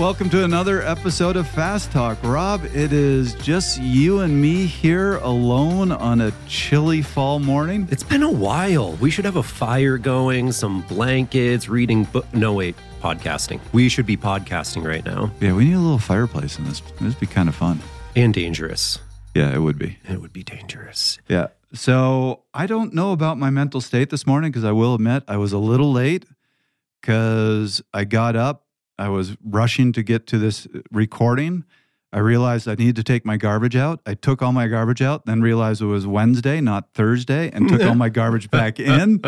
welcome to another episode of Fast Talk. Rob, it is just you and me here alone on a chilly fall morning. It's been a while. We should have a fire going, some blankets, reading book. No, wait, podcasting. We should be podcasting right now. Yeah, we need a little fireplace in this. This would be kind of fun. And dangerous. Yeah, it would be. It would be dangerous. Yeah. So I don't know about my mental state this morning because I will admit I was a little late because I got up. I was rushing to get to this uh, recording. I realized I needed to take my garbage out. I took all my garbage out, then realized it was Wednesday, not Thursday, and took all my garbage back in.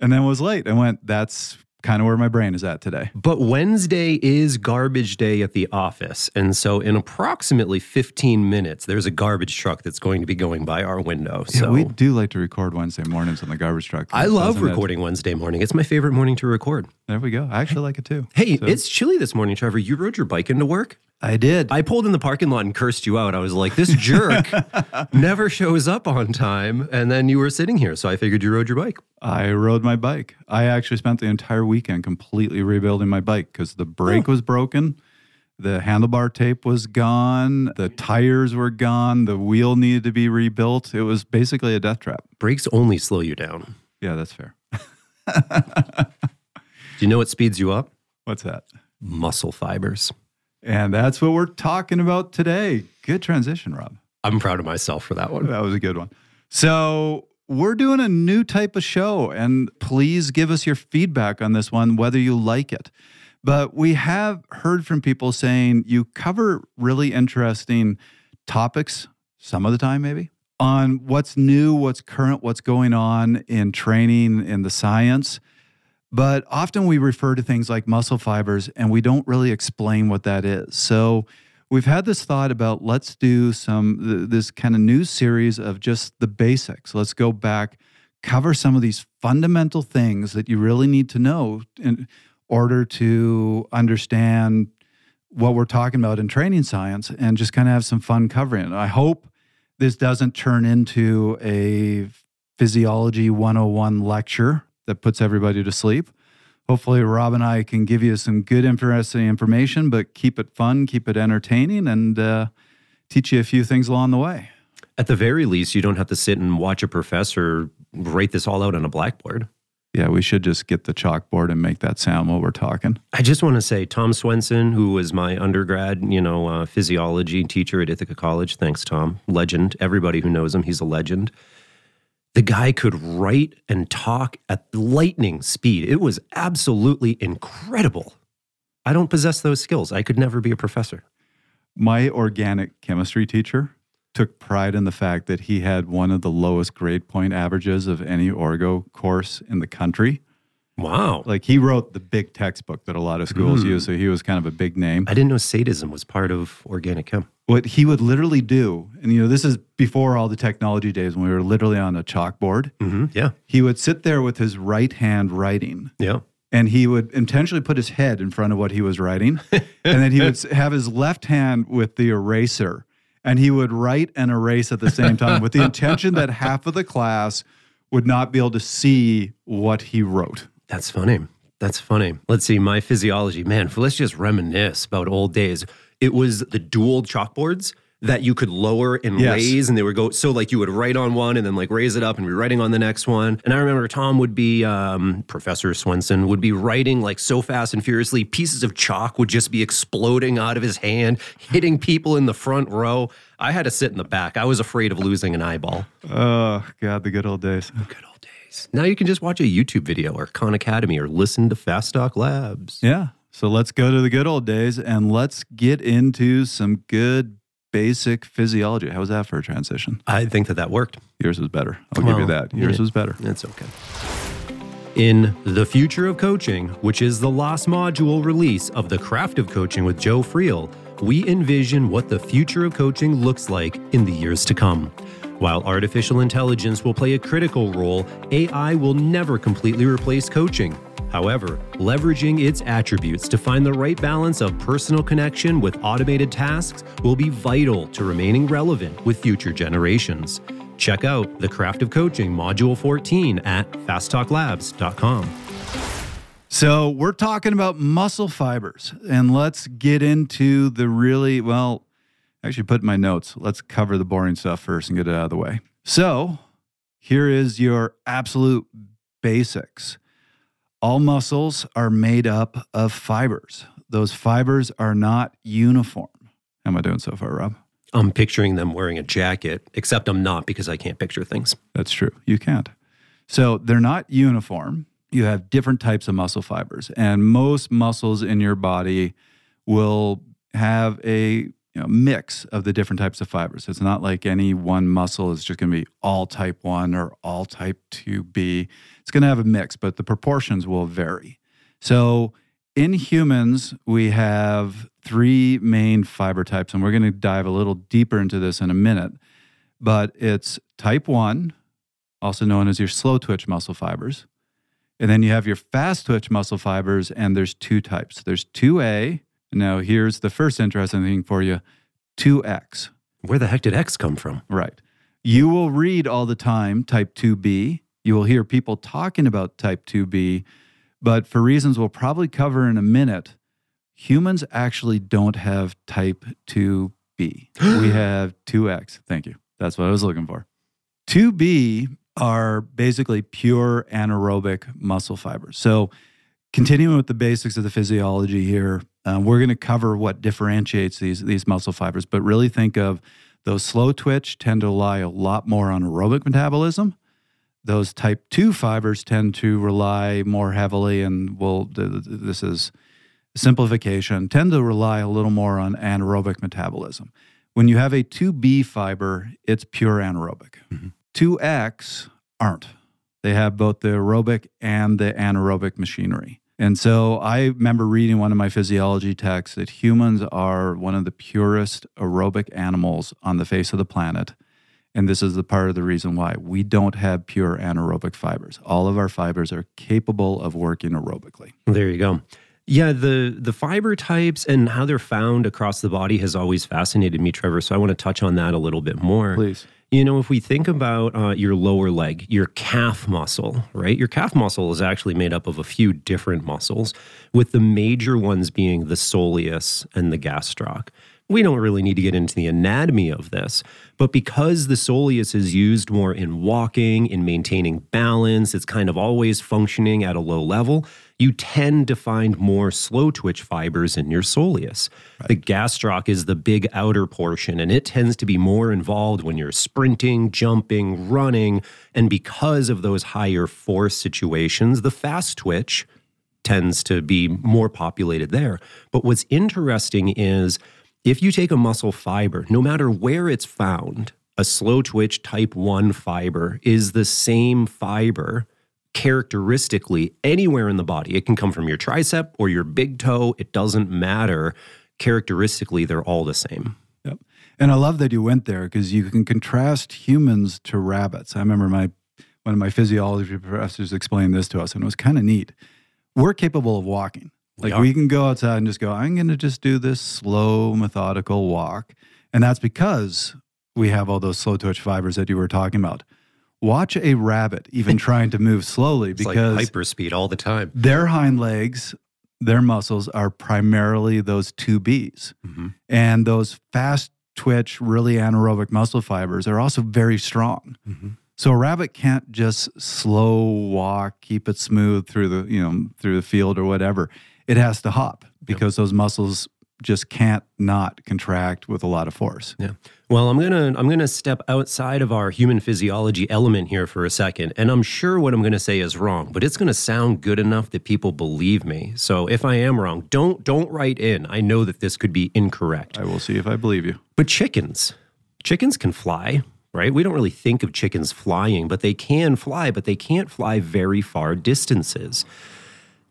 And then was late. I went, that's kind of where my brain is at today. But Wednesday is garbage day at the office. And so, in approximately 15 minutes, there's a garbage truck that's going to be going by our window. Yeah, So, we do like to record Wednesday mornings on the garbage truck. I love doesn't it? recording Wednesday morning. It's my favorite morning to record. There we go. I actually like it too. Hey, So- it's chilly this morning, Trevor. You rode your bike into work? I did. I pulled in the parking lot and cursed you out. I was like, this jerk never shows up on time. And then you were sitting here. So I figured you rode your bike. I rode my bike. I actually spent the entire weekend completely rebuilding my bike because the brake was broken, the handlebar tape was gone, the tires were gone, the wheel needed to be rebuilt. It was basically a death trap. Brakes only slow you down. Yeah, that's fair. Do you know what speeds you up? What's that? Muscle fibers. And that's what we're talking about today. Good transition, Rob. I'm proud of myself for that one. That was a good one. So, we're doing a new type of show, and please give us your feedback on this one, whether you like it. But we have heard from people saying you cover really interesting topics, some of the time, maybe, on what's new, what's current, what's going on in training, in the science. But often we refer to things like muscle fibers and we don't really explain what that is. So we've had this thought about let's do some th- this kind of new series of just the basics. Let's go back, cover some of these fundamental things that you really need to know in order to understand what we're talking about in training science and just kind of have some fun covering it. I hope this doesn't turn into a physiology 101 lecture that puts everybody to sleep. Hopefully, Rob and I can give you some good, interesting information, but keep it fun, keep it entertaining, and uh, teach you a few things along the way. At the very least, you don't have to sit and watch a professor write this all out on a blackboard. Yeah, we should just get the chalkboard and make that sound while we're talking. I just want to say, Tom Swensen, who was my undergrad, you know, uh, physiology teacher at Ithaca College. Thanks, Tom. Legend. Everybody who knows him, he's a legend. The guy could write and talk at lightning speed. It was absolutely incredible. I don't possess those skills. I could never be a professor. My organic chemistry teacher took pride in the fact that he had one of the lowest grade point averages of any orgo course in the country. Wow. Like he wrote the big textbook that a lot of schools use, so he was kind of a big name. I didn't know sadism was part of organic chem. What he would literally do, and you know, this is before all the technology days when we were literally on a chalkboard. Mm-hmm. Yeah. He would sit there with his right hand writing, Yeah. and he would intentionally put his head in front of what he was writing, and then he would have his left hand with the eraser, and he would write and erase at the same time with the intention that half of the class would not be able to see what he wrote. That's funny. That's funny. Let's see, my physiology, man, let's just reminisce about old days. It was the dual chalkboards that you could lower and Yes. raise, and they would go so like you would write on one and then like raise it up and be writing on the next one. And I remember Tom would be, um, Professor Swensen would be writing like so fast and furiously, pieces of chalk would just be exploding out of his hand, hitting people in the front row. I had to sit in the back. I was afraid of losing an eyeball. Oh God, the good old days. Good old Now you can just watch a YouTube video or Khan Academy or listen to Fast Talk Labs. Yeah. So let's go to the good old days and let's get into some good basic physiology. How was that for a transition? I think that that worked. Yours was better. I'll give you that. Yours yeah. was better. It's okay. In The Future of Coaching, which is the last module release of The Craft of Coaching with Joe Friel, we envision what the future of coaching looks like in the years to come. While artificial intelligence will play a critical role, AI will never completely replace coaching. However, leveraging its attributes to find the right balance of personal connection with automated tasks will be vital to remaining relevant with future generations. Check out The Craft of Coaching Module 14 at fasttalklabs.com. So, we're talking about muscle fibers, and let's get into the really, well, actually, put in my notes. Let's cover the boring stuff first and get it out of the way. So, here is your absolute basics. All muscles are made up of fibers. Those fibers are not uniform. How am I doing so far, Rob? I'm picturing them wearing a jacket, except I'm not because I can't picture things. That's true. You can't. So they're not uniform. You have different types of muscle fibers, and most muscles in your body will have a you know, mix of the different types of fibers. It's not like any one muscle is just going to be all type 1 or all type 2B. It's going to have a mix, but the proportions will vary. So in humans, we have three main fiber types, and we're going to dive a little deeper into this in a minute. But it's type 1, also known as your slow twitch muscle fibers. And then you have your fast twitch muscle fibers, and there's two types. There's 2A. Now, here's the first interesting thing for you 2X. Where the heck did X come from? Right. You will read all the time type 2B. You will hear people talking about type 2B, but for reasons we'll probably cover in a minute, humans actually don't have type 2B. we have 2X. Thank you. That's what I was looking for. 2B are basically pure anaerobic muscle fibers. So, continuing with the basics of the physiology here, uh, we're going to cover what differentiates these these muscle fibers, but really think of those slow twitch tend to rely a lot more on aerobic metabolism. Those type 2 fibers tend to rely more heavily, and will this is simplification, tend to rely a little more on anaerobic metabolism. When you have a 2B fiber, it's pure anaerobic. Mm-hmm. 2X aren't. They have both the aerobic and the anaerobic machinery. And so I remember reading one of my physiology texts that humans are one of the purest aerobic animals on the face of the planet. And this is the part of the reason why we don't have pure anaerobic fibers. All of our fibers are capable of working aerobically. There you go. Yeah, the the fiber types and how they're found across the body has always fascinated me, Trevor. So I want to touch on that a little bit more. Please. You know, if we think about uh, your lower leg, your calf muscle, right? Your calf muscle is actually made up of a few different muscles, with the major ones being the soleus and the gastroc. We don't really need to get into the anatomy of this, but because the soleus is used more in walking, in maintaining balance, it's kind of always functioning at a low level you tend to find more slow twitch fibers in your soleus. Right. The gastroc is the big outer portion, and it tends to be more involved when you're sprinting, jumping, running. And because of those higher force situations, the fast twitch tends to be more populated there. But what's interesting is if you take a muscle fiber, no matter where it's found, a slow twitch type 1 fiber is the same fiber characteristically anywhere in the body. It can come from your tricep or your big toe, it doesn't matter. Characteristically, they're all the same. Yep. And I love that you went there because you can contrast humans to rabbits. I remember my one of my physiology professors explained this to us, and it was kind of neat. We're capable of walking. Like we, we can go outside and just go, I'm going to just do this slow, methodical walk. And that's because we have all those slow twitch fibers that you were talking about watch a rabbit even trying to move slowly because like hyperspeed all the time. Their hind legs, their muscles are primarily those two Bs. Mm-hmm. And those fast twitch, really anaerobic muscle fibers are also very strong. Mm-hmm. So a rabbit can't just slow walk, keep it smooth through the, you know, through the field or whatever. It has to hop because yep. those muscles just can't not contract with a lot of force. Yeah. Well, I'm going to I'm going to step outside of our human physiology element here for a second, and I'm sure what I'm going to say is wrong, but it's going to sound good enough that people believe me. So if I am wrong, don't don't write in. I know that this could be incorrect. I will see if I believe you. But chickens, chickens can fly, right? We don't really think of chickens flying, but they can fly, but they can't fly very far distances.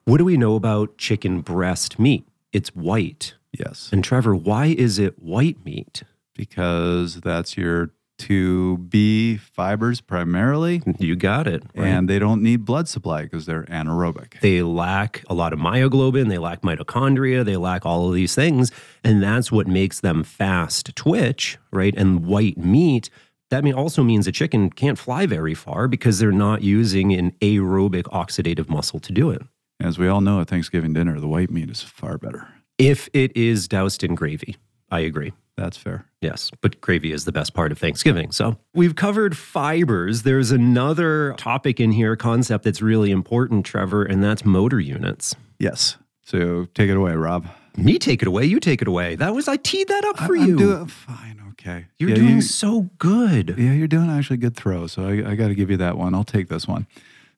What do we know about chicken breast meat? It's white. Yes. And Trevor, why is it white meat? Because that's your 2B fibers primarily. You got it. Right? And they don't need blood supply because they're anaerobic. They lack a lot of myoglobin, they lack mitochondria, they lack all of these things. And that's what makes them fast twitch, right? And white meat. That also means a chicken can't fly very far because they're not using an aerobic oxidative muscle to do it. As we all know at Thanksgiving dinner, the white meat is far better. If it is doused in gravy, I agree. That's fair. Yes, but gravy is the best part of Thanksgiving. So we've covered fibers. There's another topic in here, concept that's really important, Trevor, and that's motor units. Yes. So take it away, Rob. Me take it away. You take it away. That was I teed that up for I, you. Doing fine. Okay. You're Yeah, doing you- so good. Yeah, you're doing actually good throw. So I, I got to give you that one. I'll take this one.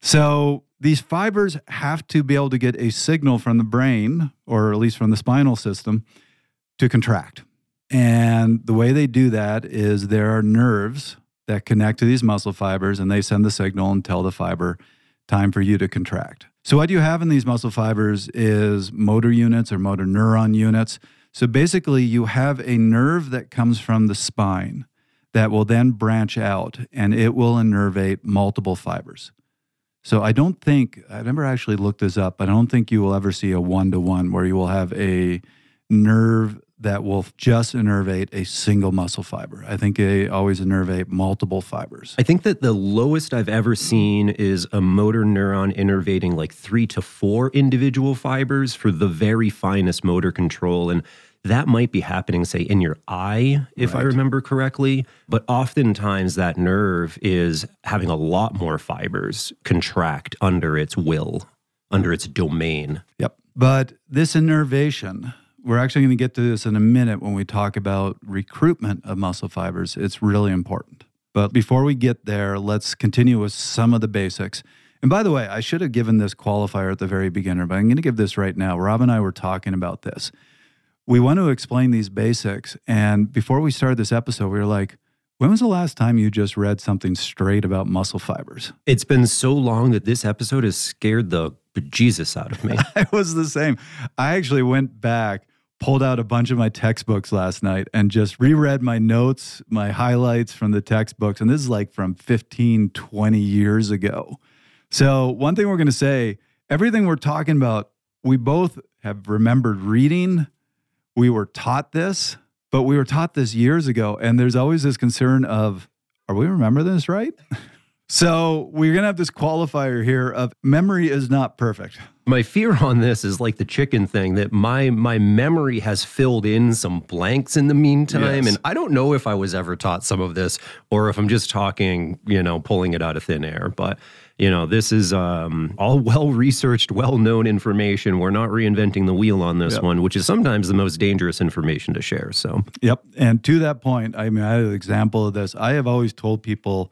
So these fibers have to be able to get a signal from the brain, or at least from the spinal system, to contract. And the way they do that is there are nerves that connect to these muscle fibers, and they send the signal and tell the fiber, time for you to contract. So, what you have in these muscle fibers is motor units or motor neuron units. So, basically, you have a nerve that comes from the spine that will then branch out and it will innervate multiple fibers. So I don't think I never actually looked this up. but I don't think you will ever see a one to one where you will have a nerve that will just innervate a single muscle fiber. I think they always innervate multiple fibers. I think that the lowest I've ever seen is a motor neuron innervating like three to four individual fibers for the very finest motor control. And that might be happening, say, in your eye, if I remember correctly. But oftentimes that nerve is having a lot more fibers contract under its will, under its domain. Yep. But this innervation, we're actually going to get to this in a minute when we talk about recruitment of muscle fibers. It's really important. But before we get there, let's continue with some of the basics. And by the way, I should have given this qualifier at the very beginner, but I'm going to give this right now. Rob and I were talking about this. We want to explain these basics. And before we started this episode, we were like, when was the last time you just read something straight about muscle fibers? It's been so long that this episode has scared the bejesus out of me. I was the same. I actually went back, pulled out a bunch of my textbooks last night, and just reread my notes, my highlights from the textbooks. And this is like from 15, 20 years ago. So, one thing we're going to say everything we're talking about, we both have remembered reading. We were taught this, but we were taught this years ago. And there's always this concern of, are we remember this right? So we're gonna have this qualifier here of memory is not perfect. My fear on this is like the chicken thing that my my memory has filled in some blanks in the meantime Yes. and I don't know if I was ever taught some of this or if I'm just talking, you know, pulling it out of thin air, but you know, this is um, all well researched, well known information. We're not reinventing the wheel on this Yep. one, which is sometimes the most dangerous information to share. So, Yep. And to that point, I mean, I have an example of this. I have always told people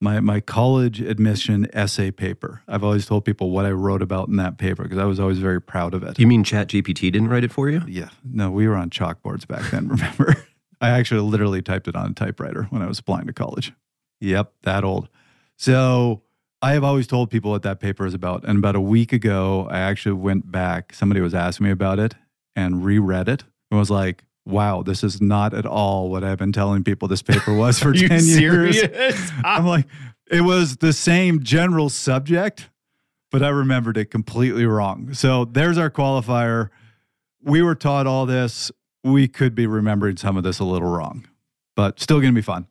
my my college admission essay paper. I've always told people what I wrote about in that paper because I was always very proud of it. you mean Chat GPT didn't write it for you? Yeah. No, we were on chalkboards back then, remember? I actually literally typed it on a typewriter when I was applying to college. Yep, that old. So I have always told people what that paper is about. And about a week ago, I actually went back. Somebody was asking me about it and reread it and was like, wow, this is not at all what I've been telling people this paper was for 10 years. I'm like, it was the same general subject, but I remembered it completely wrong. So there's our qualifier. We were taught all this. We could be remembering some of this a little wrong, but still going to be fun.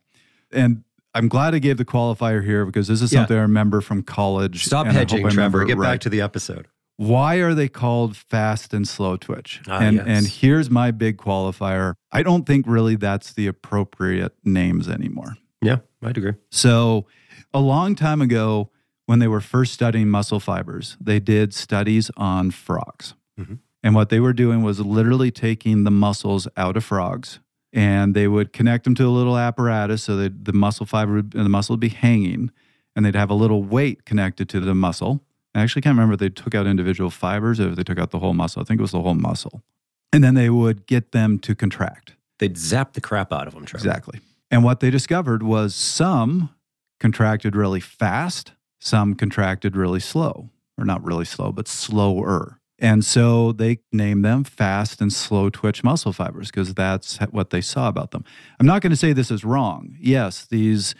And I'm glad I gave the qualifier here because this is Yeah. something I remember from college. Stop I hedging, I Trevor. Get right back to the episode. why are they called fast and slow twitch? Ah, and yes. and here's my big qualifier. I don't think really that's the appropriate names anymore. Yeah, I'd agree. So, a long time ago when they were first studying muscle fibers, they did studies on frogs. Mhm. And what they were doing was literally taking the muscles out of frogs and they would connect them to a little apparatus so that the muscle fiber would, and the muscle would be hanging and they'd have a little weight connected to the muscle. I actually can't remember if they took out individual fibers or if they took out the whole muscle. I think it was the whole muscle. And then they would get them to contract. They'd zap the crap out of them, Trevor. Exactly. And what they discovered was some contracted really fast, some contracted really slow, or not really slow, but slower. And so they named them fast and slow twitch muscle fibers because that's what they saw about them. I'm not going to say this is wrong. Yes, these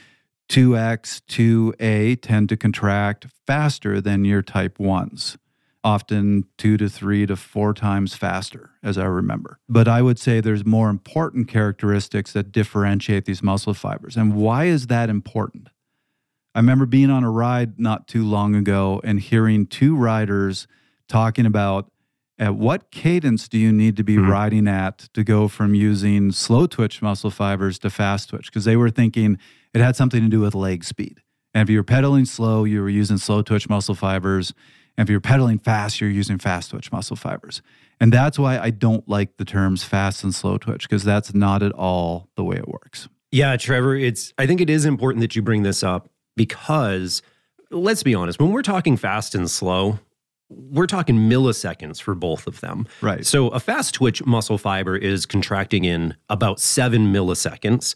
2X, 2A tend to contract faster than your type 1s, often two to three to four times faster, as I remember. But I would say there's more important characteristics that differentiate these muscle fibers. And why is that important? I remember being on a ride not too long ago and hearing two riders talking about at what cadence do you need to be Mhm. riding at to go from using slow twitch muscle fibers to fast twitch? Because they were thinking it had something to do with leg speed. And if you were pedaling slow, you were using slow twitch muscle fibers. And if you're pedaling fast, you're using fast twitch muscle fibers. And that's why I don't like the terms fast and slow twitch, because that's not at all the way it works. Yeah, Trevor, it's I think it is important that you bring this up because let's be honest, when we're talking fast and slow, we're talking milliseconds for both of them. Right. So a fast twitch muscle fiber is contracting in about 7 milliseconds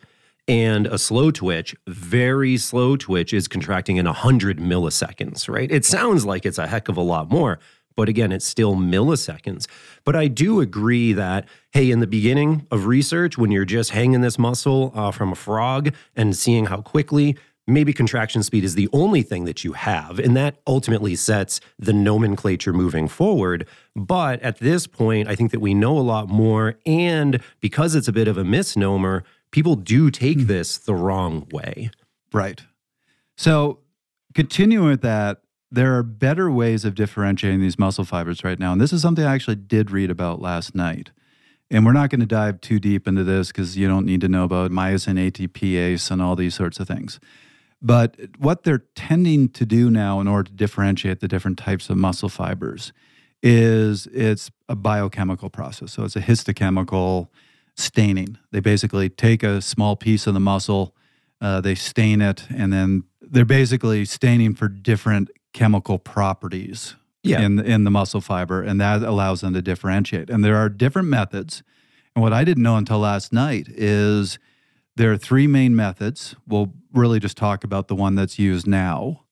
and a slow twitch, very slow twitch is contracting in 100 milliseconds, right? It sounds like it's a heck of a lot more, but again, it's still milliseconds. But I do agree that, hey, in the beginning of research, when you're just hanging this muscle uh, from a frog and seeing how quickly, maybe contraction speed is the only thing that you have. And that ultimately sets the nomenclature moving forward. But at this point, I think that we know a lot more. And because it's a bit of a misnomer, people do take hmm. this the wrong way. Right. So, continuing with that, there are better ways of differentiating these muscle fibers right now. And this is something I actually did read about last night. And we're not going to dive too deep into this because you don't need to know about myosin ATPase and all these sorts of things. But what they're tending to do now in order to differentiate the different types of muscle fibers is it's a biochemical process. So it's a histochemical staining. They basically take a small piece of the muscle, uh, they stain it, and then they're basically staining for different chemical properties Yeah. in in the muscle fiber, and that allows them to differentiate. And there are different methods. And what I didn't know until last night is there are three main methods. We'll really just talk about the one that's used now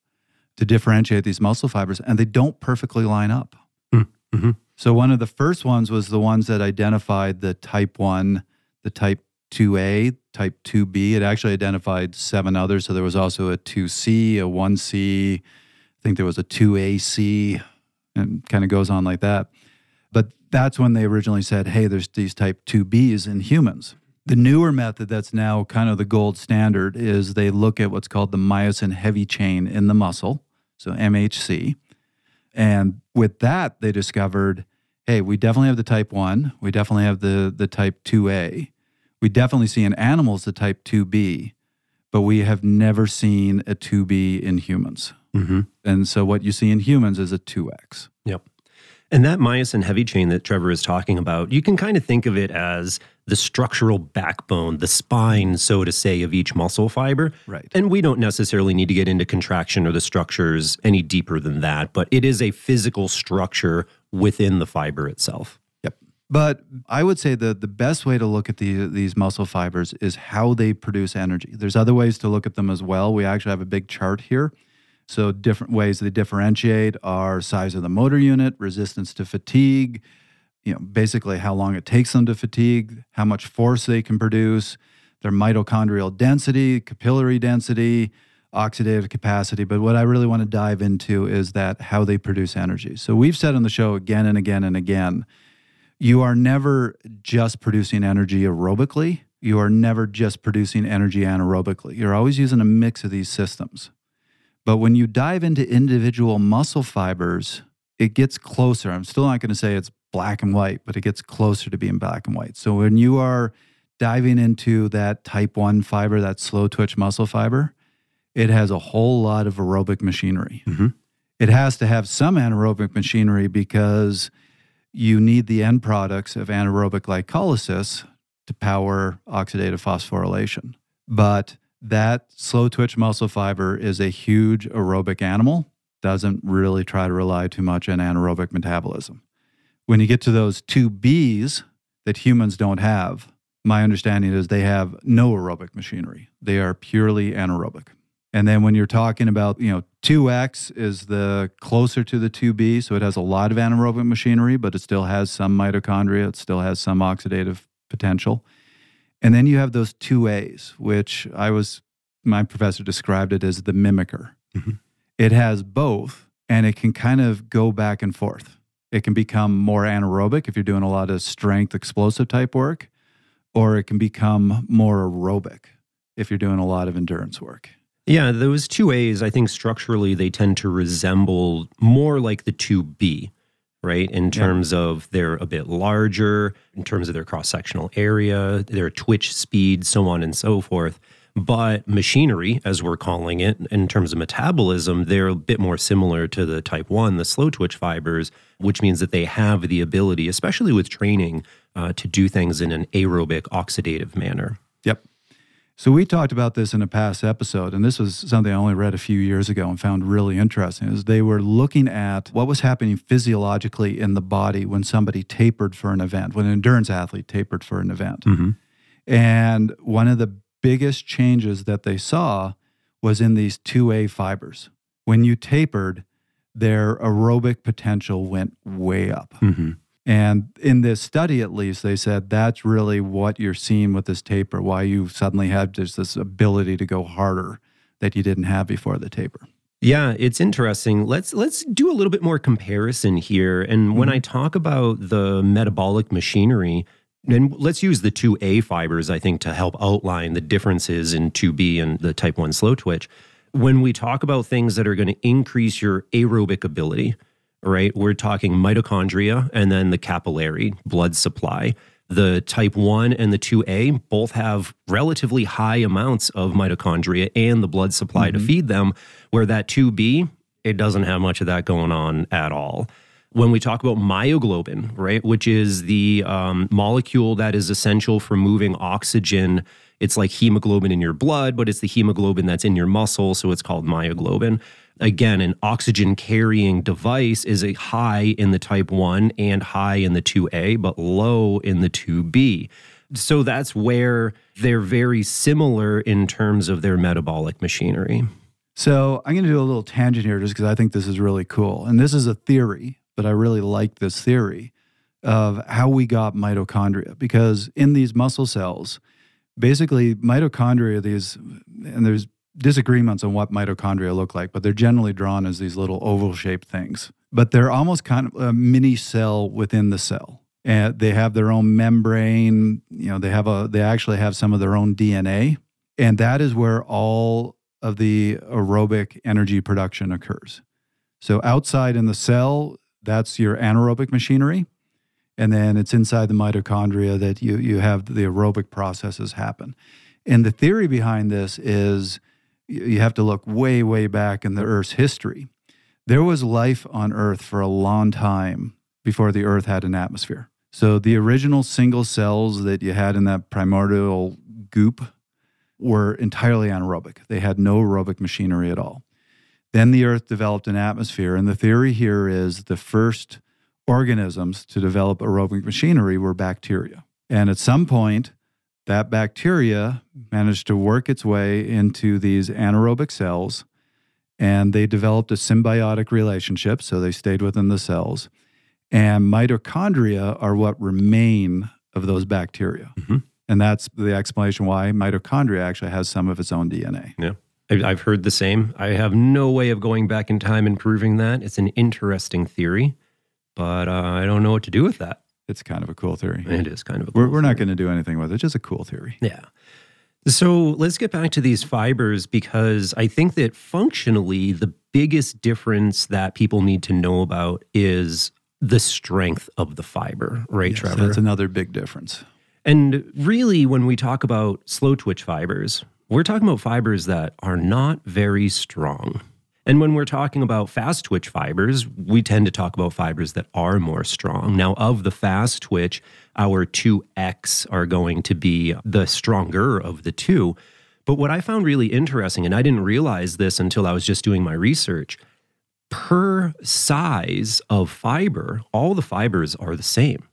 to differentiate these muscle fibers, and they don't perfectly line up. mhm. So one of the first ones was the ones that identified the type 1, the type 2A, type 2B. It actually identified seven others. So there was also a 2C, a 1C, I think there was a 2AC, and kind of goes on like that. But that's when they originally said, hey, there's these type 2Bs in humans. The newer method that's now kind of the gold standard is they look at what's called the myosin heavy chain in the muscle, so MHC. And with that, they discovered, hey, we definitely have the type 1, we definitely have the, the type 2A. We definitely see in animals the type 2B, but we have never seen a 2B in humans. Mm-hmm. And so what you see in humans is a 2X. And that myosin heavy chain that Trevor is talking about, you can kind of think of it as the structural backbone, the spine, so to say, of each muscle fiber. Right. And we don't necessarily need to get into contraction or the structures any deeper than that, but it is a physical structure within the fiber itself. Yep. But I would say that the best way to look at the, these muscle fibers is how they produce energy. There's other ways to look at them as well. We actually have a big chart here. So, different ways they differentiate are size of the motor unit, resistance to fatigue, you know, basically how long it takes them to fatigue, how much force they can produce, their mitochondrial density, capillary density, oxidative capacity. But what I really want to dive into is that how they produce energy. So, we've said on the show again and again and again you are never just producing energy aerobically. You are never just producing energy anaerobically. You're always using a mix of these systems. But when you dive into individual muscle fibers, it gets closer. I'm still not going to say it's black and white, but it gets closer to being black and white. So when you are diving into that type 1 fiber, that slow twitch muscle fiber, it has a whole lot of aerobic machinery. Mhm. It has to have some anaerobic machinery because you need the end products of anaerobic glycolysis to power oxidative phosphorylation. But that slow twitch muscle fiber is a huge aerobic animal, doesn't really try to rely too much on anaerobic metabolism. When you get to those two Bs that humans don't have, my understanding is they have no aerobic machinery. They are purely anaerobic. And then when you're talking about, you know, 2X is the closer to the 2B, so it has a lot of anaerobic machinery, but it still has some mitochondria, it still has some oxidative potential. And then you have those 2As, which I was my professor described it as the mimicker. Mhm. It has both and it can kind of go back and forth. It can become more anaerobic if you're doing a lot of strength explosive type work, or it can become more aerobic if you're doing a lot of endurance work. Yeah, those two A's, I think structurally they tend to resemble more like the two B. right? In terms of they're a bit larger, in terms of their cross sectional area, their twitch speed, so on and so forth. But machinery, as we're calling it, in terms of metabolism, they're a bit more similar to the type 1, the slow twitch fibers, which means that they have the ability, especially with training, uh, to do things in an aerobic oxidative manner. So we talked about this in a past episode, and this was something I only read a few years ago and found really interesting. Is they were looking at what was happening physiologically in the body when somebody tapered for an event, when an endurance athlete tapered for an event, Mm-hmm. and one of the biggest changes that they saw was in these 2A fibers. When you tapered, their aerobic potential went way up. Mm-hmm. And in this study, at least, they said that's really what you're seeing with this taper, why you suddenly have just this ability to go harder that you didn't have before the taper. Yeah, it's interesting. Let's let's do a little bit more comparison here. And when Mhm. I talk about the metabolic machinery, and let's use the 2A fibers, I think, to help outline the differences in 2B and the type 1 slow twitch. When we talk about things that are going to increase your aerobic ability, right, we're talking mitochondria and then the capillary blood supply. The type 1 and the 2A both have relatively high amounts of mitochondria and the blood supply to feed them, where that 2B, it doesn't have much of that going on at all when we talk about myoglobin, right, which is the um, molecule that is essential for moving oxygen. It's like hemoglobin in your blood, but it's the hemoglobin that's in your muscle, so it's called myoglobin. Again, an oxygen carrying device is a high in the type 1 and high in the 2A, but low in the 2B. So that's where they're very similar in terms of their metabolic machinery. So I'm going to do a little tangent here just because I think this is really cool. And this is a theory, but I really like this theory of how we got mitochondria. Because in these muscle cells, basically mitochondria, these, and there's disagreements on what mitochondria look like, but they're generally drawn as these little oval shaped things. But they're almost kind of a mini cell within the cell. And they have their own membrane, you know, they have a they actually have some of their own DNA. And that is where all of the aerobic energy production occurs. So outside in the cell, that's your anaerobic machinery. And then it's inside the mitochondria that you, you have the aerobic processes happen. And the theory behind this is you have to look way, way back in the Earth's history. There was life on Earth for a long time before the Earth had an atmosphere. So the original single cells that you had in that primordial goop were entirely anaerobic. They had no aerobic machinery at all. Then the Earth developed an atmosphere, and the theory here is the first organisms to develop aerobic machinery were bacteria. And at some point, that bacteria managed to work its way into these anaerobic cells, and they developed a symbiotic relationship, so they stayed within the cells. And mitochondria are what remain of those bacteria. Mhm. And that's the explanation why mitochondria actually has some of its own DNA. Yeah. I've heard the same. I have no way of going back in time and proving that. It's an interesting theory, but uh, I don't know what to do with that. It's kind of a cool theory. It is kind of a We're, we're not going to do anything with it. It's just a cool theory. Yeah. So let's get back to these fibers because I think that functionally, the biggest difference that people need to know about is the strength of the fiber, right, Yes, Trevor? That's another big difference. And really, when we talk about slow twitch fibers, we're talking about fibers that are not very strong. And when we're talking about fast twitch fibers, we tend to talk about fibers that are more strong. Now, of the fast twitch, our 2X are going to be the stronger of the two. But what I found really interesting, and I didn't realize this until I was just doing my research, per size of fiber, all the fibers are the same.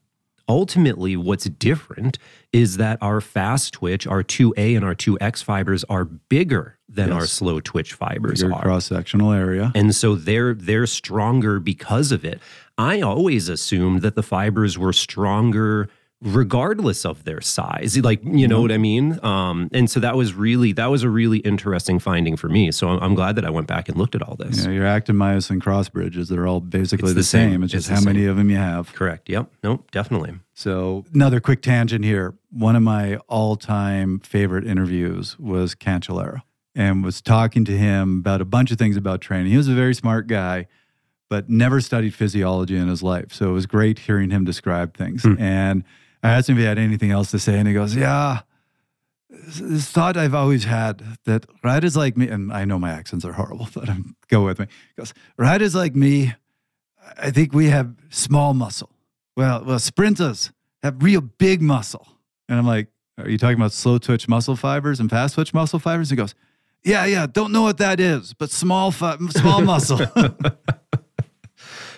Ultimately, what's different is that our fast twitch, our 2A and our 2X fibers are bigger than our slow twitch fibers Your are. cross sectional area. And so they're they're stronger because of it. I always assumed that the fibers were stronger regardless of their size. Like, you know what I mean? Um, and so that was really that was a really interesting finding for me. So I'm, I'm glad that I went back and looked at all this. Know, your actin-myosin cross bridges, they're all basically the, the same. same. It's just It's the how many of them you have. Correct. Yep. Nope. Definitely. So, another quick tangent here. One of my all-time favorite interviews was Cancellara and was talking to him about a bunch of things about training. He was a very smart guy, but never studied physiology in his life. So it was great hearing him describe things. And I asked him if he had anything else to say, and he goes, "Yeah." This, thought I've always had that riders like me, and I know my accents are horrible, but um, go with me. He goes, riders like me, I think we have small muscle. Well, well, sprinters have real big muscle. And I'm like, are you talking about slow twitch muscle fibers and fast twitch muscle fibers? He goes, yeah, yeah, don't know what that is, but small, fi- small muscle.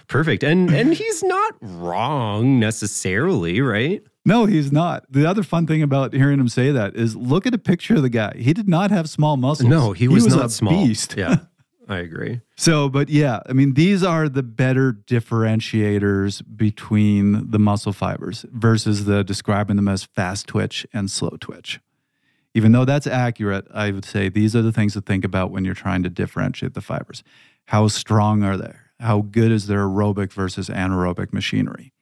Perfect. And and he's not wrong necessarily, right? no, he's not. The other fun thing about hearing him say that is look at a picture of the guy. He did not have small muscles. No, he was, not a small. beast. Yeah. I agree. So, but yeah, I mean, these are the better differentiators between the muscle fibers versus the describing them as fast twitch and slow twitch. Even though that's accurate, I would say these are the things to think about when you're trying to differentiate the fibers. How strong are they? How good is their aerobic versus anaerobic machinery?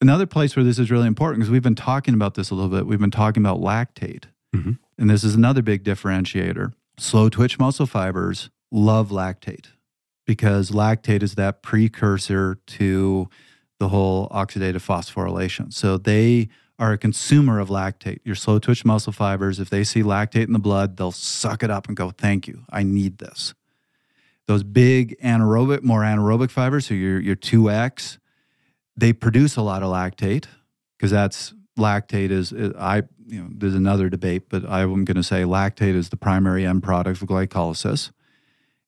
Another place where this is really important because we've been talking about this a little bit. We've been talking about lactate. Mhm. And this is another big differentiator. Slow twitch muscle fibers love lactate because lactate is that precursor to the whole oxidative phosphorylation. So they are a consumer of lactate. Your slow twitch muscle fibers, if they see lactate in the blood, they'll suck it up and go, Thank you. I need this. Those big anaerobic, more anaerobic fibers, so your, your 2X, they produce a lot of lactate because that's lactate is is- I you know there's another debate, but I'm going to say lactate is the primary end product of glycolysis,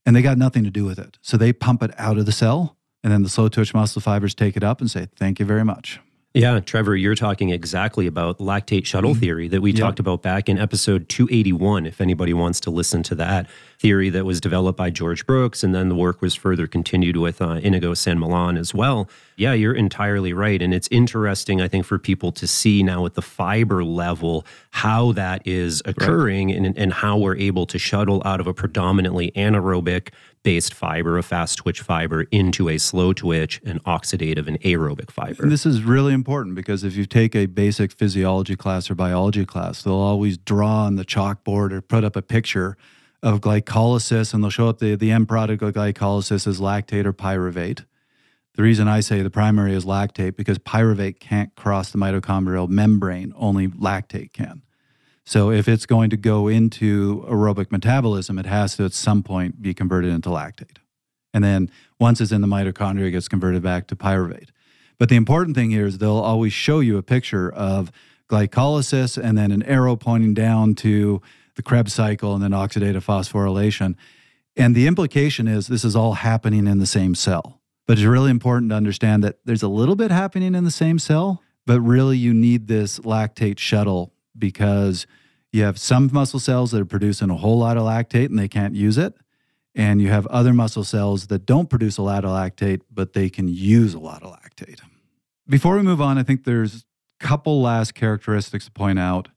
and they got nothing to do with it. So they pump it out of the cell, and then the slow twitch muscle fibers take it up and say thank you very much. Yeah, Trevor, you're talking exactly about lactate shuttle mm-hmm. theory that we talked about back in episode 281. If anybody wants to listen to that theory that was developed by George Brooks, and then the work was further continued with uh, Iñigo San Millán as well. Yeah, you're entirely right. And it's interesting, I think, for people to see now at the fiber level how that is occurring and, and how we're able to shuttle out of a predominantly anaerobic based fiber, a fast twitch fiber, into a slow twitch, an oxidative, and aerobic fiber. And this is really important because if you take a basic physiology class or biology class, they'll always draw on the chalkboard or put up a picture of glycolysis and they'll show up the, the end product of glycolysis is lactate or pyruvate. The reason I say the primary is lactate because pyruvate can't cross the mitochondrial membrane, only lactate can. So if it's going to go into aerobic metabolism, it has to at some point be converted into lactate. And then once it's in the mitochondria, it gets converted back to pyruvate. But the important thing here is they'll always show you a picture of glycolysis and then an arrow pointing down to the Krebs cycle and then oxidative phosphorylation. And the implication is this is all happening in the same cell. But it's really important to understand that there's a little bit happening in the same cell, but really you need this lactate shuttle because you have some muscle cells that are producing a whole lot of lactate and they can't use it. And you have other muscle cells that don't produce a lot of lactate, but they can use a lot of lactate. Before we move on, I think there's a couple last characteristics to point out.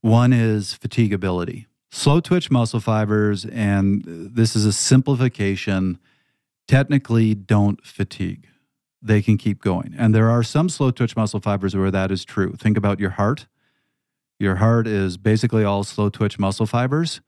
One is fatigability. Slow twitch muscle fibers, and this is a simplification, technically don't fatigue. They can keep going. And there are some slow twitch muscle fibers where that is true. Think about your heart. Your heart is basically all slow twitch muscle fibers.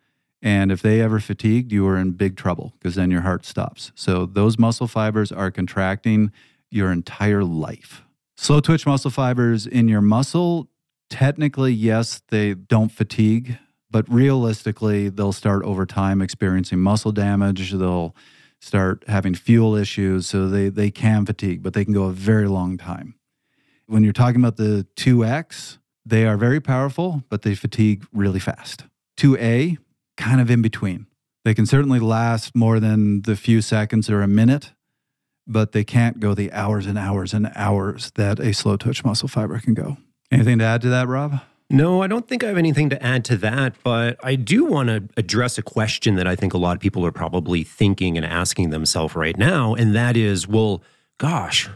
And if they ever fatigued, you are in big trouble because then your heart stops. So those muscle fibers are contracting your entire life. Slow twitch muscle fibers in your muscle, technically, yes, they don't fatigue, but realistically, they'll start over time experiencing muscle damage. They'll start having fuel issues. So they, they can fatigue, but they can go a very long time. When you're talking about the 2X, they are very powerful, but they fatigue really fast. 2A, kind of in between. They can certainly last more than the few seconds or a minute, but they can't go the hours and hours and hours that a slow twitch muscle fiber can go. Anything to add to that, Rob? No, I don't think I have anything to add to that, but I do want to address a question that I think a lot of people are probably thinking and asking themselves right now. And that is, well, gosh,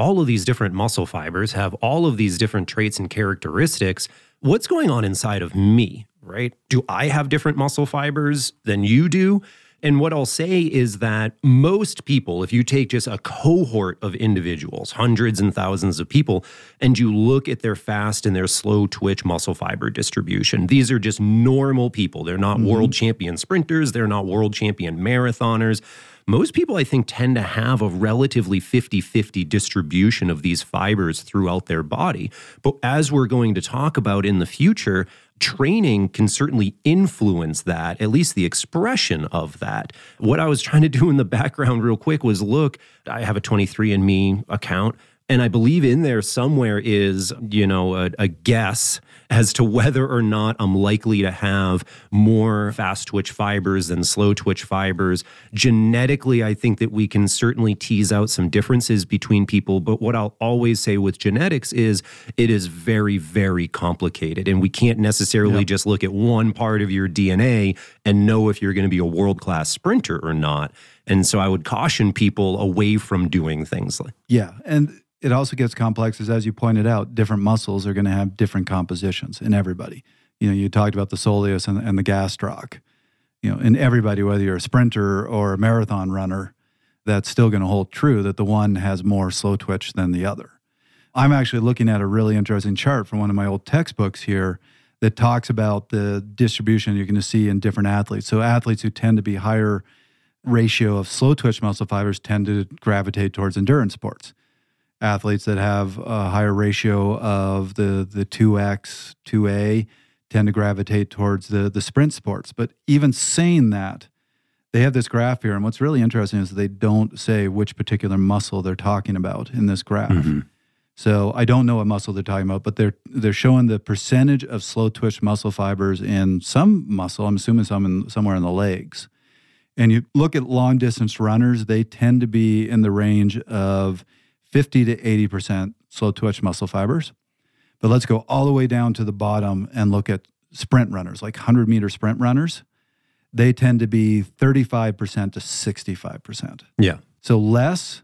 all of these different muscle fibers have all of these different traits and characteristics. What's going on inside of me, right? Do I have different muscle fibers than you do? And what I'll say is that most people, if you take just a cohort of individuals, hundreds and thousands of people, and you look at their fast and their slow twitch muscle fiber distribution, these are just normal people. They're not mm-hmm. world champion sprinters, they're not world champion marathoners. most people, I think, tend to have a relatively 50 50 distribution of these fibers throughout their body. But as we're going to talk about in the future, training can certainly influence that, at least the expression of that. What I was trying to do in the background, real quick, was look, I have a 23andMe account. And I believe in there somewhere is, you know, a, a, guess as to whether or not I'm likely to have more fast twitch fibers than slow twitch fibers. Genetically, I think that we can certainly tease out some differences between people. But what I'll always say with genetics is it is very, very complicated. And we can't necessarily yep. just look at one part of your DNA and know if you're going to be a world class sprinter or not. And so I would caution people away from doing things like. Yeah. And it also gets complex is as you pointed out, different muscles are going to have different compositions in everybody. You know, you talked about the soleus and, and the gastroc. You know, in everybody, whether you're a sprinter or a marathon runner, that's still going to hold true that the one has more slow twitch than the other. I'm actually looking at a really interesting chart from one of my old textbooks here that talks about the distribution you're going to see in different athletes. So athletes who tend to be higher ratio of slow twitch muscle fibers tend to gravitate towards endurance sports athletes that have a higher ratio of the the 2x 2a tend to gravitate towards the the sprint sports. But even saying that they have this graph here and what's really interesting is they don't say which particular muscle they're talking about in this graph. Mm-hmm. so i don't know what muscle they're talking about but they're they're showing the percentage of slow twitch muscle fibers in some muscle i'm assuming some in somewhere in the legs. And you look at long distance runners they tend to be in the range of 50 to 80% slow twitch muscle fibers. But let's go all the way down to the bottom and look at sprint runners, like 100 meter sprint runners. They tend to be 35% to 65%. Yeah. So less,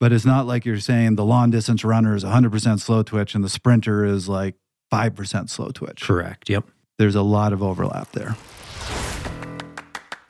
but it's not like you're saying the long distance runner is 100% slow twitch and the sprinter is like 5% slow twitch. Correct. Yep. There's a lot of overlap there.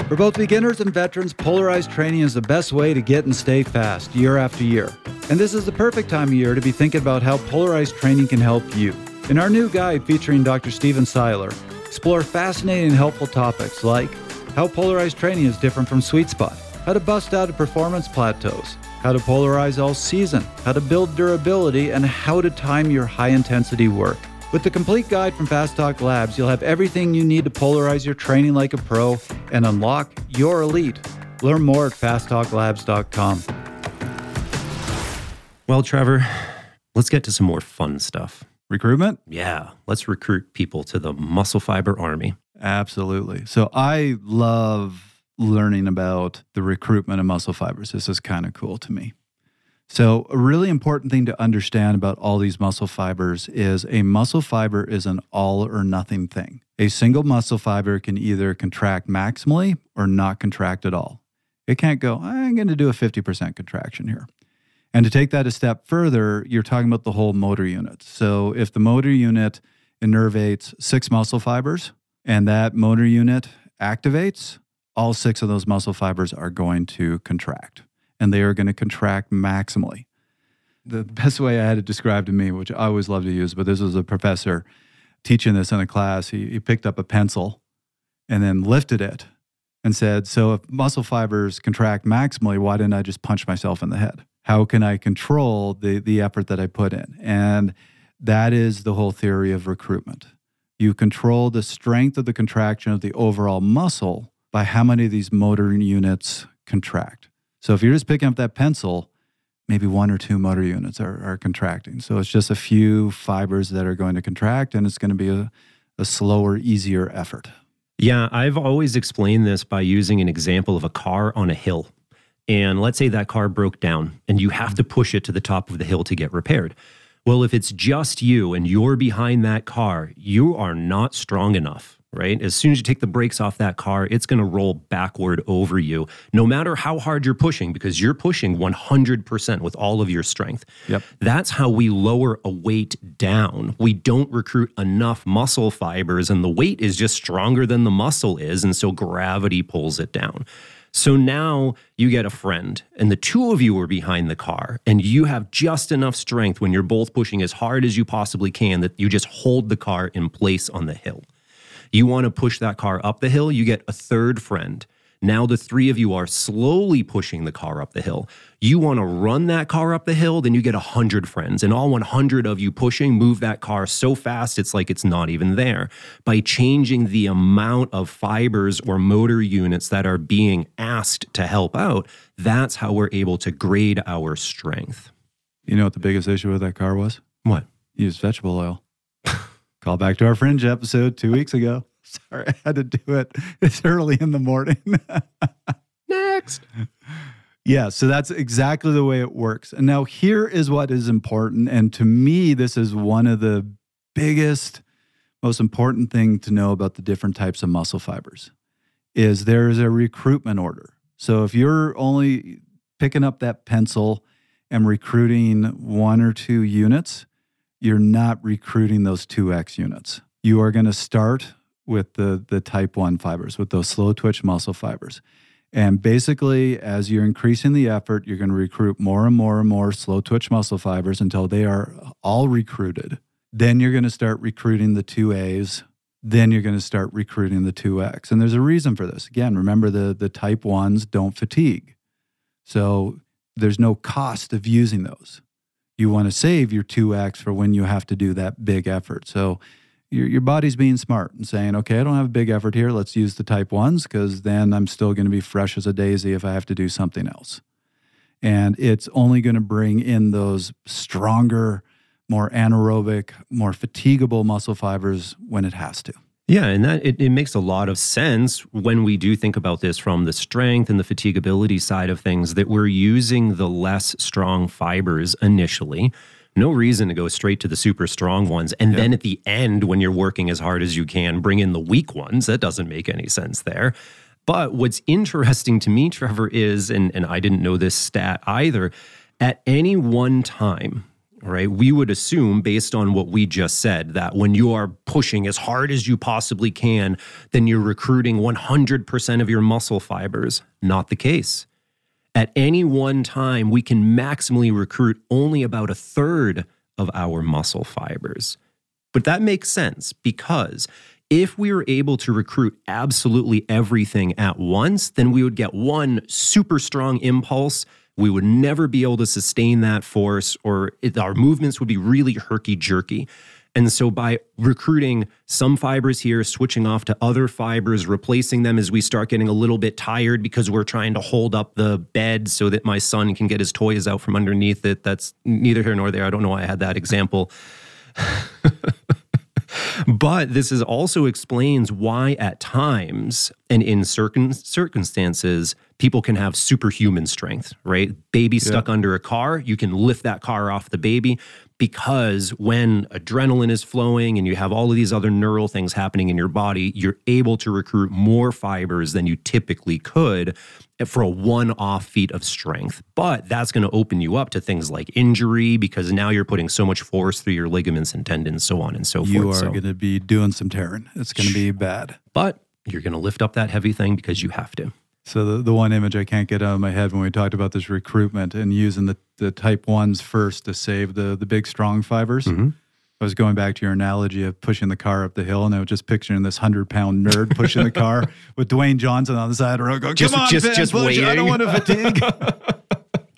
For both beginners and veterans, polarized training is the best way to get and stay fast year after year. And this is the perfect time of year to be thinking about how polarized training can help you. In our new guide featuring Dr. Stephen Seiler, explore fascinating and helpful topics like how polarized training is different from sweet spot, how to bust out of performance plateaus, how to polarize all season, how to build durability, and how to time your high intensity work. With the complete guide from Fast Talk Labs, you'll have everything you need to polarize your training like a pro and unlock your elite. Learn more at fasttalklabs.com. Well, Trevor, let's get to some more fun stuff. Recruitment? Yeah, let's recruit people to the Muscle Fiber Army. Absolutely. So I love learning about the recruitment of muscle fibers. This is kind of cool to me. So, a really important thing to understand about all these muscle fibers is a muscle fiber is an all or nothing thing. A single muscle fiber can either contract maximally or not contract at all. It can't go, I'm going to do a 50% contraction here. And to take that a step further, you're talking about the whole motor unit. So, if the motor unit innervates six muscle fibers and that motor unit activates, all six of those muscle fibers are going to contract and they are going to contract maximally. The best way I had it described to me, which I always love to use, but this was a professor teaching this in a class. He, he picked up a pencil and then lifted it and said, So if muscle fibers contract maximally, why didn't I just punch myself in the head? How can I control the, the effort that I put in? And that is the whole theory of recruitment. You control the strength of the contraction of the overall muscle by how many of these motor units contract. So if you're just picking up that pencil, maybe one or two motor units are, are contracting. So it's just a few fibers that are going to contract, and it's going to be a, a slower, easier effort. Yeah, I've always explained this by using an example of a car on a hill. And let's say that car broke down and you have to push it to the top of the hill to get repaired. Well, if it's just you and you're behind that car, you are not strong enough right? As soon as you take the brakes off that car, it's going to roll backward over you, no matter how hard you're pushing, because you're pushing 100% with all of your strength. Yep. That's how we lower a weight down. We don't recruit enough muscle fibers, and the weight is just stronger than the muscle is. And so gravity pulls it down. So now you get a friend, and the two of you are behind the car, and you have just enough strength when you're both pushing as hard as you possibly can that you just hold the car in place on the hill. You want to push that car up the hill, you get a third friend. Now the three of you are slowly pushing the car up the hill. You want to run that car up the hill, then you get 100 friends, and all 100 of you pushing move that car so fast it's like it's not even there. By changing the amount of fibers or motor units that are being asked to help out, that's how we're able to grade our strength. You know what the biggest issue with that car was? What? Use vegetable oil. Call back to our fringe episode two weeks ago. Sorry, I had to do it. It's early in the morning. Next. Yeah, so that's exactly the way it works. And now here is what is important. And to me, this is one of the biggest, most important thing to know about the different types of muscle fibers is there's a recruitment order. So if you're only picking up that pencil and recruiting one or two units, you're not recruiting those 2x units. You are going to start with the the type 1 fibers, with those slow twitch muscle fibers. And basically, as you're increasing the effort, you're going to recruit more and more and more slow twitch muscle fibers until they are all recruited. Then you're going to start recruiting the 2As. Then you're going to start recruiting the 2X. And there's a reason for this. Again, remember the, the type 1s don't fatigue. So there's no cost of using those. You want to save your 2X for when you have to do that big effort. So your, your body's being smart and saying, okay, I don't have a big effort here. Let's use the type ones because then I'm still going to be fresh as a daisy if I have to do something else. And it's only going to bring in those stronger, more anaerobic, more fatigable muscle fibers when it has to. Yeah, and that it, it makes a lot of sense when we do think about this from the strength and the fatigability side of things that we're using the less strong fibers initially no reason to go straight to the super strong ones. And then at the end, when you're working as hard as you can, bring in the weak ones. That doesn't make any sense there. But what's interesting to me, Trevor, is, and, and I didn't know this stat either, at any one time, right, we would assume, based on what we just said, that when you are pushing as hard as you possibly can, then you're recruiting 100% of your muscle fibers. Not the case. At any one time, we can maximally recruit only about a third of our muscle fibers. But that makes sense because if we were able to recruit absolutely everything at once, then we would get one super strong impulse. We would never be able to sustain that force, or it, our movements would be really herky jerky. And so by recruiting some fibers here, switching off to other fibers, replacing them as we start getting a little bit tired because we're trying to hold up the bed so that my son can get his toys out from underneath it. That's neither here nor there. I don't know why I had that example. but this is also explains why at times and in certain circumstances people can have superhuman strength right baby stuck yeah. under a car you can lift that car off the baby because when adrenaline is flowing and you have all of these other neural things happening in your body, you're able to recruit more fibers than you typically could for a one off feat of strength. But that's going to open you up to things like injury because now you're putting so much force through your ligaments and tendons, so on and so you forth. You are so, going to be doing some tearing. It's going to be bad. But you're going to lift up that heavy thing because you have to. So the, the one image I can't get out of my head when we talked about this recruitment and using the, the type ones first to save the the big strong fibers. Mm-hmm. I was going back to your analogy of pushing the car up the hill, and I was just picturing this hundred pound nerd pushing the car with Dwayne Johnson on the side of the road, going, "Come just, on, just, just push. I don't want to fatigue."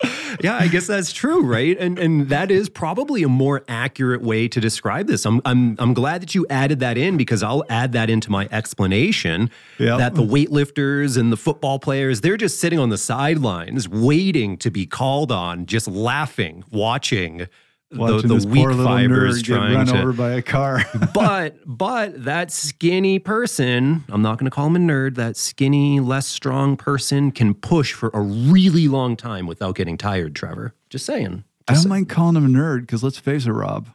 yeah, I guess that's true, right? And and that is probably a more accurate way to describe this. I'm I'm I'm glad that you added that in because I'll add that into my explanation yep. that the weightlifters and the football players, they're just sitting on the sidelines waiting to be called on, just laughing, watching the, the weak fibers trying run to over by a car. but but that skinny person, I'm not going to call him a nerd. That skinny, less strong person can push for a really long time without getting tired. Trevor, just saying. Just I don't mind calling him a nerd because let's face it, Rob,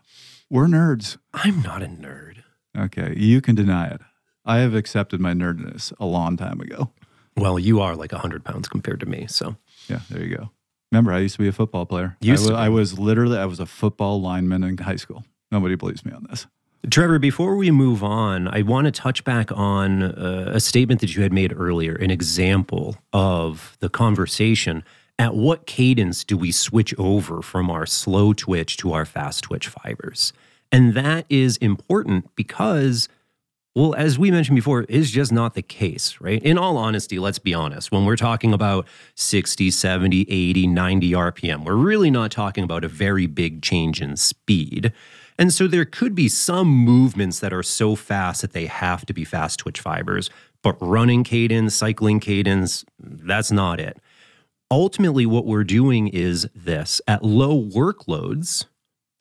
we're nerds. I'm not a nerd. Okay, you can deny it. I have accepted my nerdness a long time ago. Well, you are like 100 pounds compared to me, so. Yeah, there you go. Remember, I used to be a football player. I, was, I was literally, I was a football lineman in high school. Nobody believes me on this. Trevor, before we move on, I want to touch back on uh, a statement that you had made earlier, an example of the conversation. At what cadence do we switch over from our slow twitch to our fast twitch fibers? And that is important because Well, as we mentioned before, is just not the case, right? In all honesty, let's be honest. When we're talking about 60, 70, 80, 90 RPM, we're really not talking about a very big change in speed. And so there could be some movements that are so fast that they have to be fast twitch fibers, but running cadence, cycling cadence, that's not it. Ultimately, what we're doing is this at low workloads,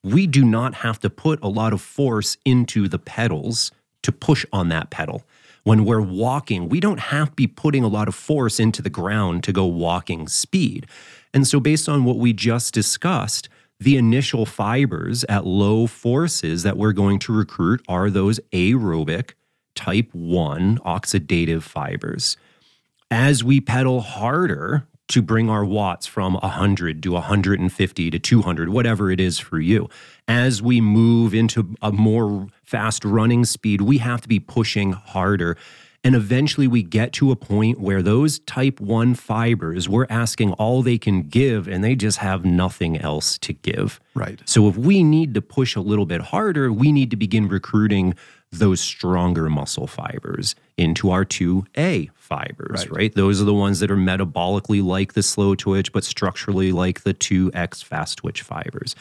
we do not have to put a lot of force into the pedals to push on that pedal. When we're walking, we don't have to be putting a lot of force into the ground to go walking speed. And so, based on what we just discussed, the initial fibers at low forces that we're going to recruit are those aerobic type 1 oxidative fibers. As we pedal harder to bring our watts from 100 to 150 to 200, whatever it is for you, as we move into a more fast running speed, we have to be pushing harder. And eventually we get to a point where those type 1 fibers, we're asking all they can give and they just have nothing else to give. Right. So if we need to push a little bit harder, we need to begin recruiting those stronger muscle fibers into our 2A fibers, right. right. Those are the ones that are metabolically like the slow twitch, but structurally like the 2X fast twitch fibers.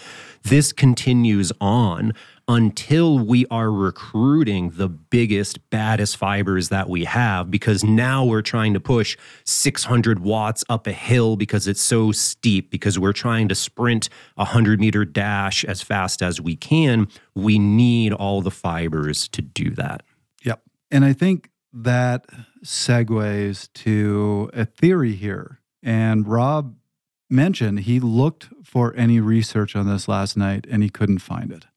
This continues on until we are recruiting the biggest, baddest fibers that we have, because now we're trying to push 600 watts up a hill because it's so steep, because we're trying to sprint a 100 meter dash as fast as we can. We need all the fibers to do that. Yep. And I think that segues to a theory here. And Rob mentioned he looked for any research on this last night and he couldn't find it.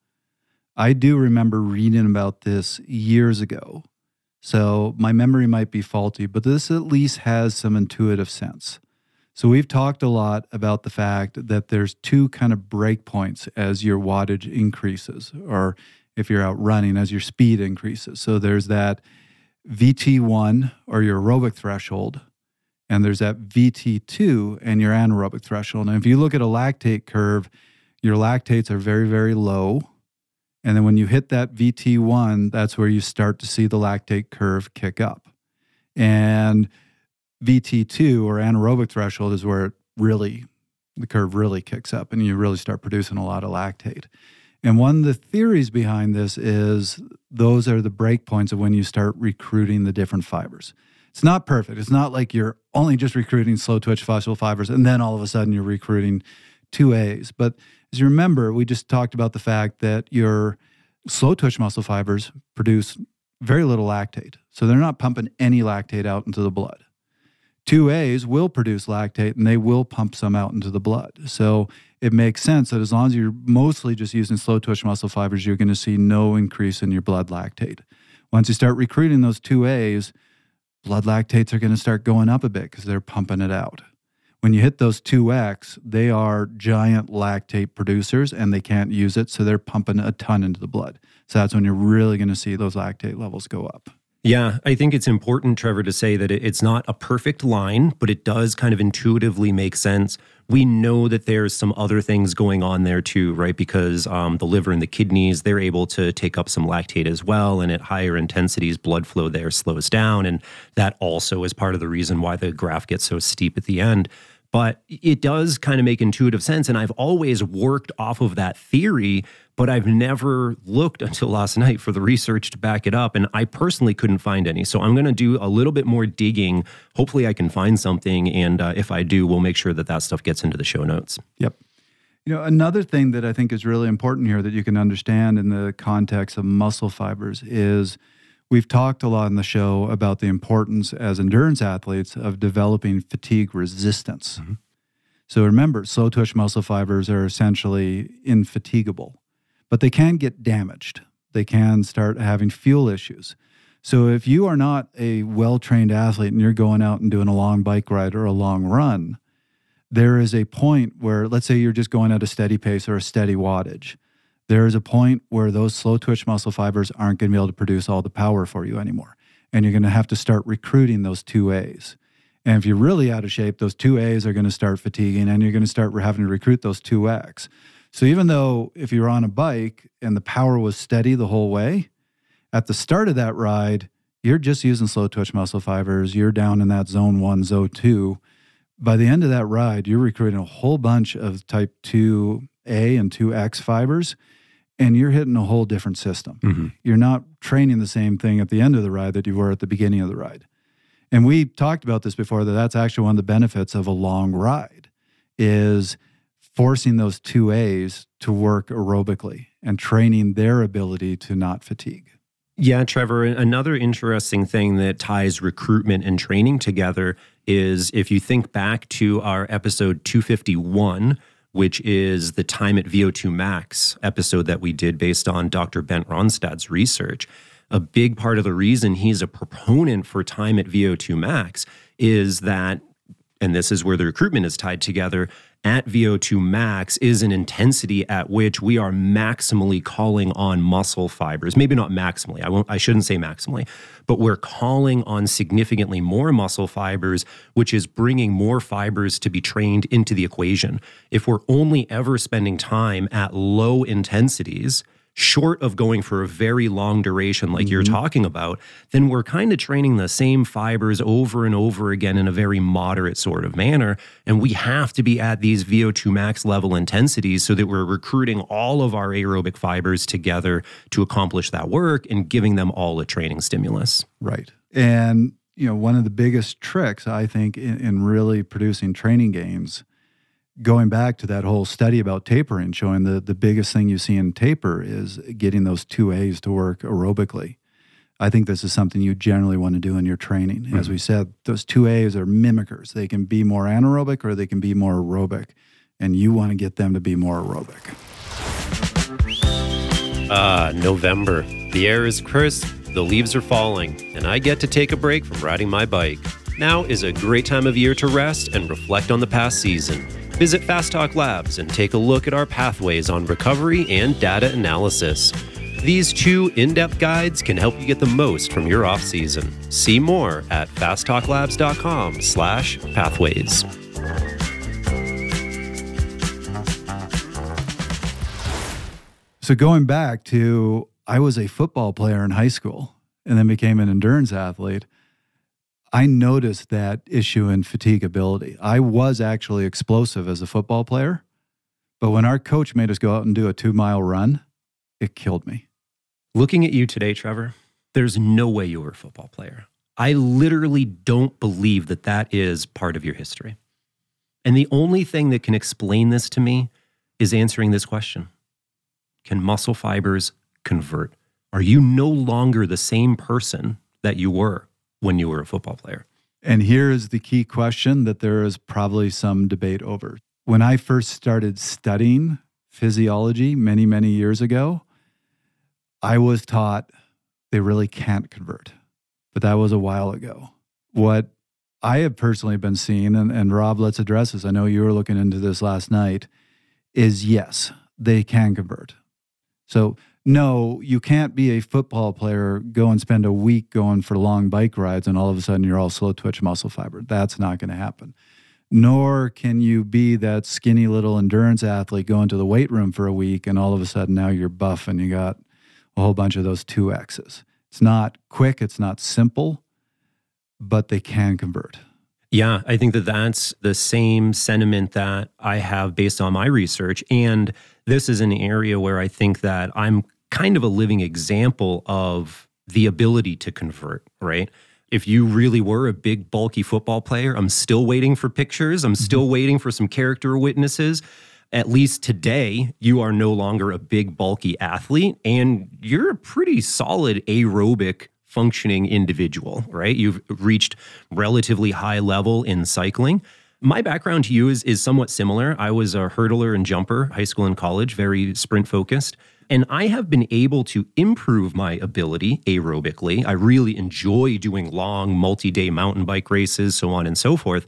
I do remember reading about this years ago. So my memory might be faulty, but this at least has some intuitive sense. So we've talked a lot about the fact that there's two kind of breakpoints as your wattage increases, or if you're out running, as your speed increases. So there's that VT1 or your aerobic threshold, and there's that VT2 and your anaerobic threshold. And if you look at a lactate curve, your lactates are very, very low and then when you hit that VT1, that's where you start to see the lactate curve kick up. And VT2 or anaerobic threshold is where it really, the curve really kicks up and you really start producing a lot of lactate. And one of the theories behind this is those are the breakpoints of when you start recruiting the different fibers. It's not perfect. It's not like you're only just recruiting slow twitch muscle fibers and then all of a sudden you're recruiting 2As. But you remember, we just talked about the fact that your slow twitch muscle fibers produce very little lactate. So they're not pumping any lactate out into the blood. 2As will produce lactate and they will pump some out into the blood. So it makes sense that as long as you're mostly just using slow twitch muscle fibers, you're going to see no increase in your blood lactate. Once you start recruiting those 2As, blood lactates are going to start going up a bit because they're pumping it out when you hit those 2x, they are giant lactate producers and they can't use it. So they're pumping a ton into the blood. So that's when you're really going to see those lactate levels go up. Yeah, I think it's important, Trevor, to say that it's not a perfect line, but it does kind of intuitively make sense. We know that there's some other things going on there too, right? Because um, the liver and the kidneys, they're able to take up some lactate as well. And at higher intensities, blood flow there slows down. And that also is part of the reason why the graph gets so steep at the end but it does kind of make intuitive sense. And I've always worked off of that theory, but I've never looked until last night for the research to back it up. And I personally couldn't find any. So I'm going to do a little bit more digging. Hopefully, I can find something. And uh, if I do, we'll make sure that that stuff gets into the show notes. Yep. You know, another thing that I think is really important here that you can understand in the context of muscle fibers is We've talked a lot in the show about the importance as endurance athletes of developing fatigue resistance. Mm-hmm. So remember, slow twitch muscle fibers are essentially infatigable, but they can get damaged. They can start having fuel issues. So if you are not a well trained athlete and you're going out and doing a long bike ride or a long run, there is a point where, let's say you're just going at a steady pace or a steady wattage there is a point where those slow twitch muscle fibers aren't going to be able to produce all the power for you anymore. And you're going to have to start recruiting those 2As. And if you're really out of shape, those 2As are going to start fatiguing and you're going to start having to recruit those 2X. So even though if you're on a bike and the power was steady the whole way, At the start of that ride, you're just using slow twitch muscle fibers. You're down in that zone one, zone two. By the end of that ride, you're recruiting a whole bunch of type 2A and 2X fibers, and you're hitting a whole different system. Mm-hmm. You're not training the same thing at the end of the ride that you were at the beginning of the ride. And we talked about this before that that's actually one of the benefits of a long ride is forcing those 2As to work aerobically and training their ability to not fatigue. Yeah, Trevor, another interesting thing that ties recruitment and training together is if you think back to our episode 251, which is the time at VO2 max episode that we did based on Dr. Bent Rønnestad's research. A big part of the reason he's a proponent for time at VO2 max is that, and this is where the recruitment is tied together, at VO2 max is an intensity at which we are maximally calling on muscle fibers. Maybe not maximally. I won't I shouldn't say maximally, but we're calling on significantly more muscle fibers, which is bringing more fibers to be trained into the equation. If we're only ever spending time at low intensities, short of going for a very long duration like you're mm-hmm. talking about, then we're kind of training the same fibers over and over again in a very moderate sort of manner. And we have to be at these VO2 max level intensities so that we're recruiting all of our aerobic fibers together to accomplish that work and giving them all a training stimulus. Right. And, you know, one of the biggest tricks, I think, in, in really producing training gains, going back to that whole study about tapering, showing the, the biggest thing you see in taper is getting those two A's to work aerobically. I think this is something you generally want to do in your training. As we said, those two A's are mimickers. They can be more anaerobic or they can be more aerobic. And you want to get them to be more aerobic. Ah, November. The air is crisp, the leaves are falling, and I get to take a break from riding my bike. Now is a great time of year to rest and reflect on the past season. Visit Fast Talk Labs and take a look at our pathways on recovery and data analysis. These two in-depth guides can help you get the most from your off-season. See more at fasttalklabs.com slash pathways. So going back to, I was a football player in high school and then became an endurance athlete. I noticed that issue in fatigability. I was actually explosive as a football player, but when our coach made us go out and do a two mile run, it killed me. Looking at you today, Trevor, there's no way you were a football player. I literally don't believe that that is part of your history. And the only thing that can explain this to me is answering this question Can muscle fibers convert? Are you no longer the same person that you were when you were a football player? And here is the key question that there is probably some debate over. When I first started studying physiology many, many years ago, I was taught they really can't convert, but that was a while ago. What I have personally been seeing, and, and Rob, let's address this. I know you were looking into this last night, is yes, they can convert. So, no, you can't be a football player, go and spend a week going for long bike rides, and all of a sudden you're all slow twitch muscle fiber. That's not going to happen. Nor can you be that skinny little endurance athlete going to the weight room for a week, and all of a sudden now you're buff and you got a whole bunch of those two X's. It's not quick, it's not simple, but they can convert. Yeah, I think that that's the same sentiment that I have based on my research. And this is an area where I think that I'm kind of a living example of the ability to convert, right? If you really were a big, bulky football player, I'm still waiting for pictures. I'm mm-hmm. still waiting for some character witnesses. At least today, you are no longer a big, bulky athlete, and you're a pretty solid aerobic functioning individual, right? You've reached relatively high level in cycling. My background to you is, is somewhat similar. I was a hurdler and jumper, high school and college, very sprint focused. And I have been able to improve my ability aerobically. I really enjoy doing long, multi day mountain bike races, so on and so forth.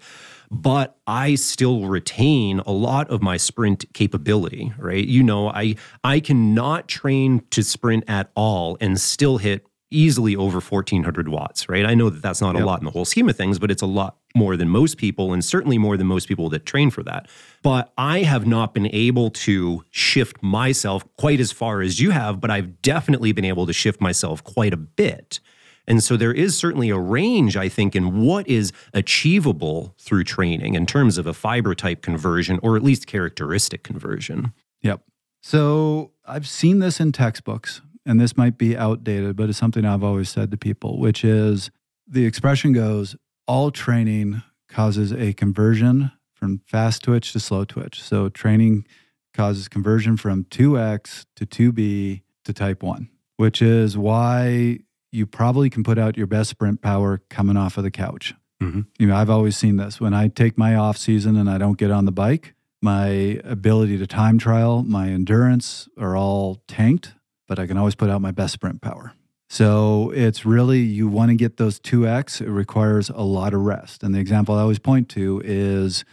But I still retain a lot of my sprint capability, right? You know, I I cannot train to sprint at all and still hit easily over 1400 watts, right? I know that that's not Yep. a lot in the whole scheme of things, but it's a lot more than most people, and certainly more than most people that train for that. But I have not been able to shift myself quite as far as you have, but I've definitely been able to shift myself quite a bit. And so there is certainly a range, I think, in what is achievable through training in terms of a fiber type conversion or at least characteristic conversion. Yep. So I've seen this in textbooks, and this might be outdated, but it's something I've always said to people, which is the expression goes all training causes a conversion from fast twitch to slow twitch. So training causes conversion from 2x to 2b to type 1, which is why you probably can put out your best sprint power coming off of the couch. Mm-hmm. You know, I've always seen this. When I take my off season and I don't get on the bike, my ability to time trial, my endurance are all tanked, but I can always put out my best sprint power. So it's really, you want to get those 2x, it requires a lot of rest. And the example I always point to is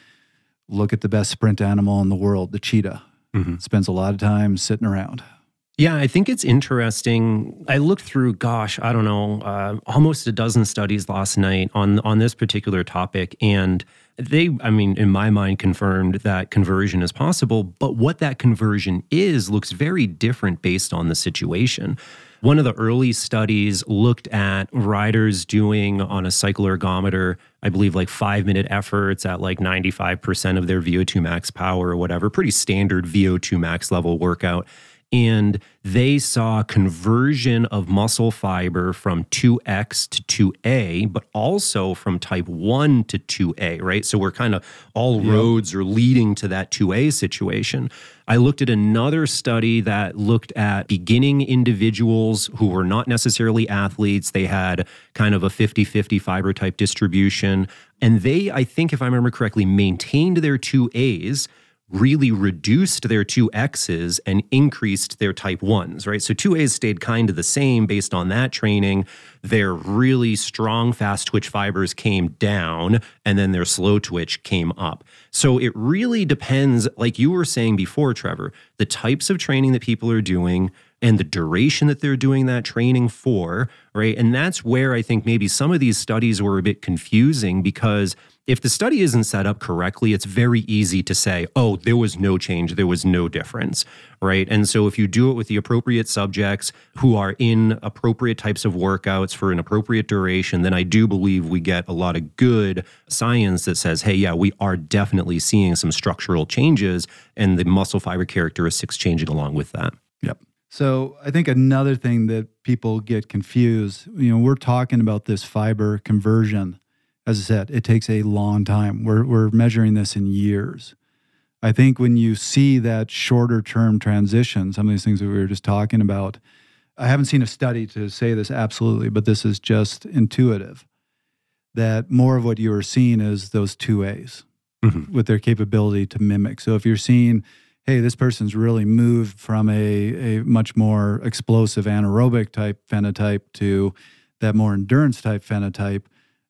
look at the best sprint animal in the world, the cheetah. Mm-hmm. Spends a lot of time sitting around. Yeah, I think it's interesting. I looked through, gosh, I don't know, uh, almost a dozen studies last night on on this particular topic, and they, I mean, in my mind, confirmed that conversion is possible. But what that conversion is looks very different based on the situation. One of the early studies looked at riders doing on a cycle ergometer, I believe like five minute efforts at like 95% of their VO2 max power or whatever, pretty standard VO2 max level workout and they saw conversion of muscle fiber from 2X to 2A, but also from type 1 to 2A, right? So we're kind of all yep. roads are leading to that 2A situation. I looked at another study that looked at beginning individuals who were not necessarily athletes. They had kind of a 50 50 fiber type distribution. And they, I think, if I remember correctly, maintained their 2As really reduced their two X's and increased their type ones, right? So two A's stayed kind of the same based on that training. Their really strong fast twitch fibers came down and then their slow twitch came up. So it really depends, like you were saying before, Trevor, the types of training that people are doing and the duration that they're doing that training for, right? And that's where I think maybe some of these studies were a bit confusing because if the study isn't set up correctly, it's very easy to say, oh, there was no change, there was no difference, right? And so if you do it with the appropriate subjects who are in appropriate types of workouts for an appropriate duration, then I do believe we get a lot of good science that says, hey, yeah, we are definitely seeing some structural changes and the muscle fiber characteristics changing along with that. Yep. So I think another thing that people get confused, you know, we're talking about this fiber conversion as I said, it takes a long time. We're, we're measuring this in years. I think when you see that shorter term transition, some of these things that we were just talking about, I haven't seen a study to say this absolutely, but this is just intuitive that more of what you are seeing is those two A's mm-hmm. with their capability to mimic. So if you're seeing, hey, this person's really moved from a, a much more explosive anaerobic type phenotype to that more endurance type phenotype,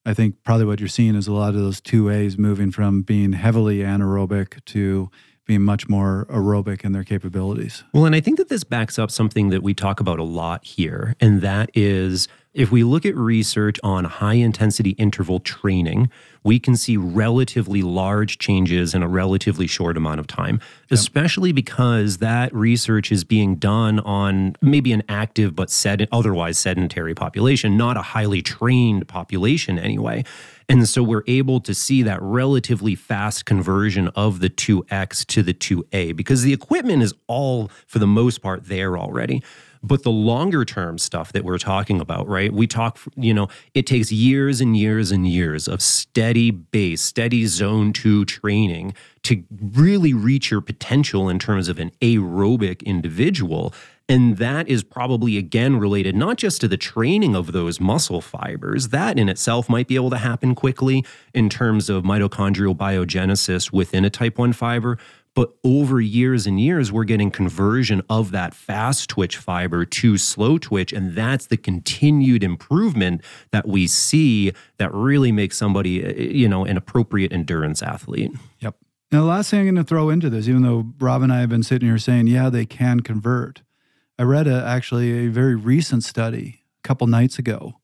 I think probably what you're seeing is a lot of those two A's moving from being heavily anaerobic to being much more aerobic in their capabilities. Well, and I think that this backs up something that we talk about a lot here, and that is if we look at research on high intensity interval training, we can see relatively large changes in a relatively short amount of time, yep. especially because that research is being done on maybe an active but sed- otherwise sedentary population, not a highly trained population anyway. And so we're able to see that relatively fast conversion of the 2X to the 2A because the equipment is all, for the most part, there already. But the longer term stuff that we're talking about, right? We talk, you know, it takes years and years and years of steady base, steady zone two training to really reach your potential in terms of an aerobic individual. And that is probably again related not just to the training of those muscle fibers, that in itself might be able to happen quickly in terms of mitochondrial biogenesis within a type 1 fiber, but over years and years, we're getting conversion of that fast twitch fiber to slow twitch. And that's the continued improvement that we see that really makes somebody, uh, you know, an appropriate endurance athlete. Yep. Now, the last thing I'm going to throw into this, even though Rob and I have been sitting here saying, yeah, they can convert. I read a, actually a very recent study a couple nights ago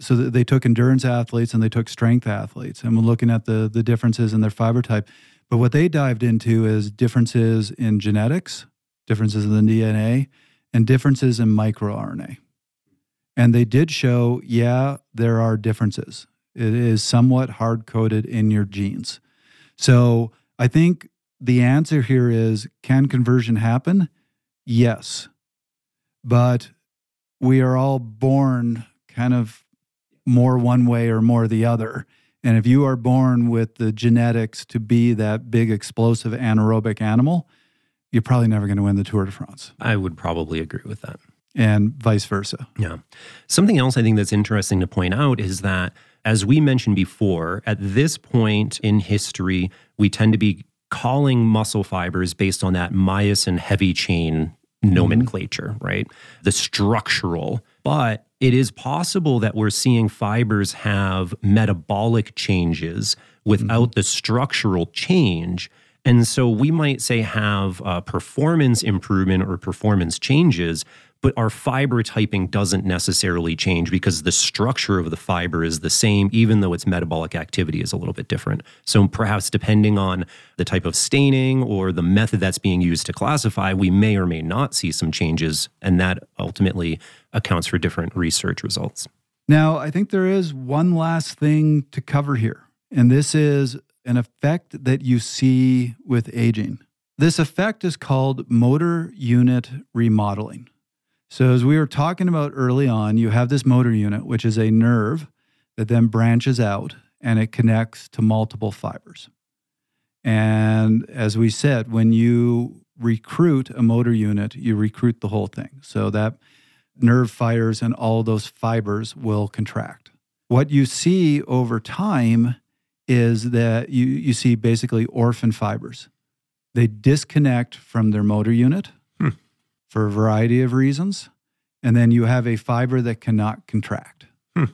so they took endurance athletes and they took strength athletes and we're looking at the the differences in their fiber type. But what they dived into is differences in genetics, differences in the DNA, and differences in microRNA. And they did show, yeah, there are differences. It is somewhat hard coded in your genes. So I think the answer here is can conversion happen? Yes. But we are all born kind of more one way or more the other. And if you are born with the genetics to be that big, explosive anaerobic animal, you're probably never going to win the Tour de France. I would probably agree with that. And vice versa. Yeah. Something else I think that's interesting to point out is that, as we mentioned before, at this point in history, we tend to be calling muscle fibers based on that myosin heavy chain nomenclature, mm-hmm. right? The structural. But it is possible that we're seeing fibers have metabolic changes without mm-hmm. the structural change. And so we might say have performance improvement or performance changes, but our fiber typing doesn't necessarily change because the structure of the fiber is the same, even though its metabolic activity is a little bit different. So perhaps depending on the type of staining or the method that's being used to classify, we may or may not see some changes. And that ultimately accounts for different research results. Now, I think there is one last thing to cover here, and this is an effect that you see with aging. This effect is called motor unit remodeling. So, as we were talking about early on, you have this motor unit, which is a nerve that then branches out and it connects to multiple fibers. And as we said, when you recruit a motor unit, you recruit the whole thing. So that nerve fires and all those fibers will contract. What you see over time is that you, you see basically orphan fibers. They disconnect from their motor unit. For a variety of reasons. And then you have a fiber that cannot contract. Hmm.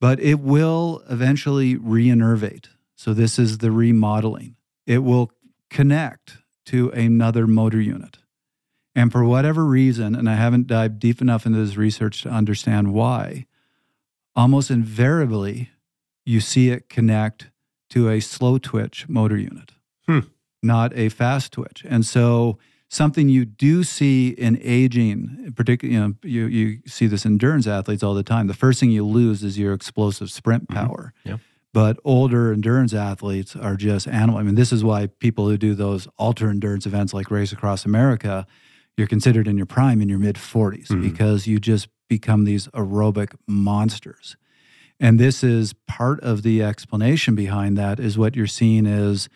But it will eventually reinnervate. So this is the remodeling. It will connect to another motor unit. And for whatever reason, and I haven't dived deep enough into this research to understand why, almost invariably you see it connect to a slow twitch motor unit, hmm. not a fast twitch. And so something you do see in aging, particularly, you know, you, you see this in endurance athletes all the time. The first thing you lose is your explosive sprint mm-hmm. power. Mm-hmm. Yeah. But older endurance athletes are just animal. I mean, this is why people who do those ultra endurance events like Race Across America, you're considered in your prime in your mid 40s mm-hmm. because you just become these aerobic monsters. And this is part of the explanation behind that is what you're seeing is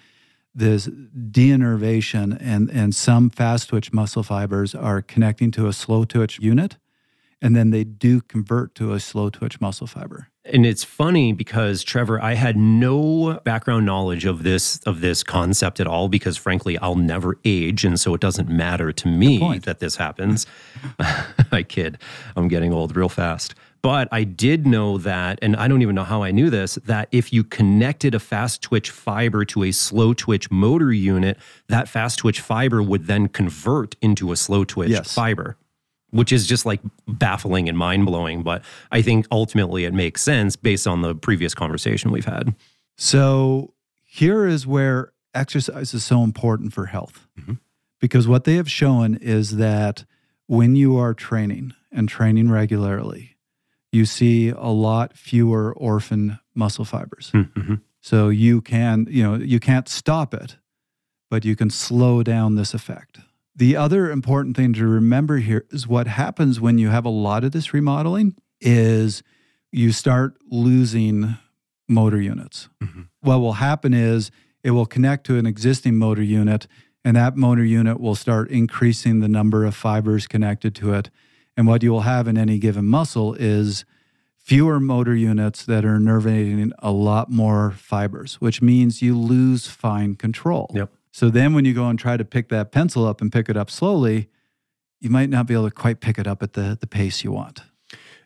this deinnervation and, and some fast twitch muscle fibers are connecting to a slow twitch unit and then they do convert to a slow twitch muscle fiber. And it's funny because Trevor, I had no background knowledge of this of this concept at all because frankly, I'll never age and so it doesn't matter to me that this happens. I kid. I'm getting old real fast. But I did know that, and I don't even know how I knew this, that if you connected a fast twitch fiber to a slow twitch motor unit, that fast twitch fiber would then convert into a slow twitch yes. fiber, which is just like baffling and mind blowing. But I think ultimately it makes sense based on the previous conversation we've had. So here is where exercise is so important for health. Mm-hmm. Because what they have shown is that when you are training and training regularly, you see a lot fewer orphan muscle fibers. Hmm, mm-hmm. So you can, you know, you can't stop it, but you can slow down this effect. The other important thing to remember here is what happens when you have a lot of this remodeling is you start losing motor units. Mm-hmm. What will happen is it will connect to an existing motor unit and that motor unit will start increasing the number of fibers connected to it and what you will have in any given muscle is fewer motor units that are nervating a lot more fibers, which means you lose fine control. Yep. So then when you go and try to pick that pencil up and pick it up slowly, you might not be able to quite pick it up at the, the pace you want.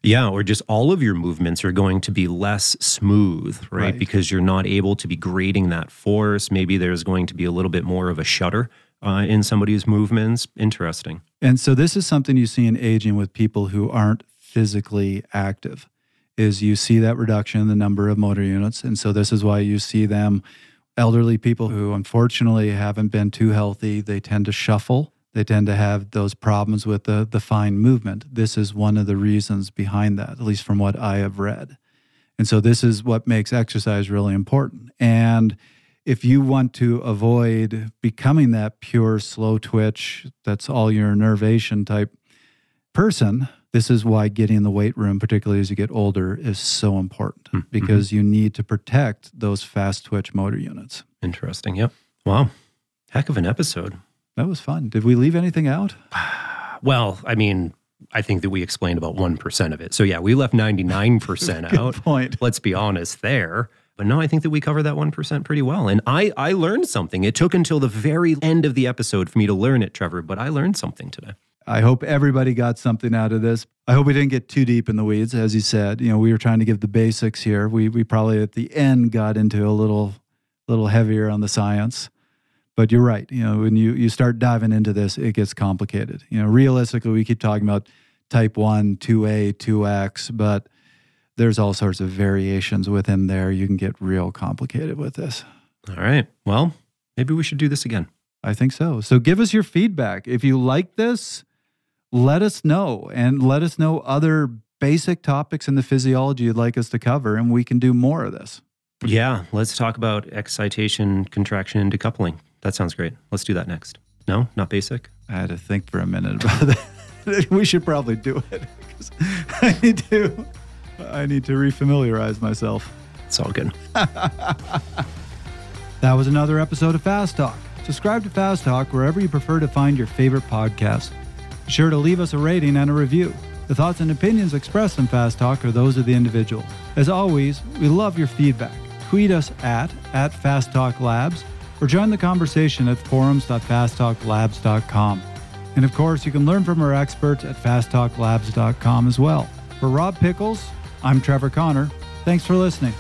Yeah, or just all of your movements are going to be less smooth, right? right? Because you're not able to be grading that force. Maybe there's going to be a little bit more of a shudder uh, in somebody's movements. Interesting. And so this is something you see in aging with people who aren't physically active is you see that reduction in the number of motor units. And so this is why you see them elderly people who unfortunately haven't been too healthy, they tend to shuffle. They tend to have those problems with the, the fine movement. This is one of the reasons behind that, at least from what I have read. And so this is what makes exercise really important. And if you want to avoid becoming that pure slow twitch, that's all your nervation type person, this is why getting in the weight room, particularly as you get older, is so important mm-hmm. because you need to protect those fast twitch motor units. Interesting. Yep. Wow. Heck of an episode. That was fun. Did we leave anything out? well, I mean, I think that we explained about 1% of it. So, yeah, we left 99% out. point. Let's be honest there. But no, I think that we covered that 1% pretty well. And I, I learned something. It took until the very end of the episode for me to learn it, Trevor, but I learned something today. I hope everybody got something out of this. I hope we didn't get too deep in the weeds, as you said. You know, we were trying to give the basics here. We we probably at the end got into a little little heavier on the science. But you're right. You know, when you, you start diving into this, it gets complicated. You know, realistically, we keep talking about type 1, 2A, 2X, but there's all sorts of variations within there. You can get real complicated with this. All right. Well, maybe we should do this again. I think so. So give us your feedback. If you like this, let us know and let us know other basic topics in the physiology you'd like us to cover, and we can do more of this. Yeah, let's talk about excitation, contraction, and decoupling. That sounds great. Let's do that next. No, not basic. I had to think for a minute about that. we should probably do it I need to. I need to refamiliarize myself. It's all good. that was another episode of Fast Talk. Subscribe to Fast Talk wherever you prefer to find your favorite podcast. Sure to leave us a rating and a review. The thoughts and opinions expressed in Fast Talk are those of the individual. As always, we love your feedback. Tweet us at, at Fast Talk Labs or join the conversation at forums.fasttalklabs.com. And of course, you can learn from our experts at fasttalklabs.com as well. For Rob Pickels, I'm Trevor Connor. Thanks for listening.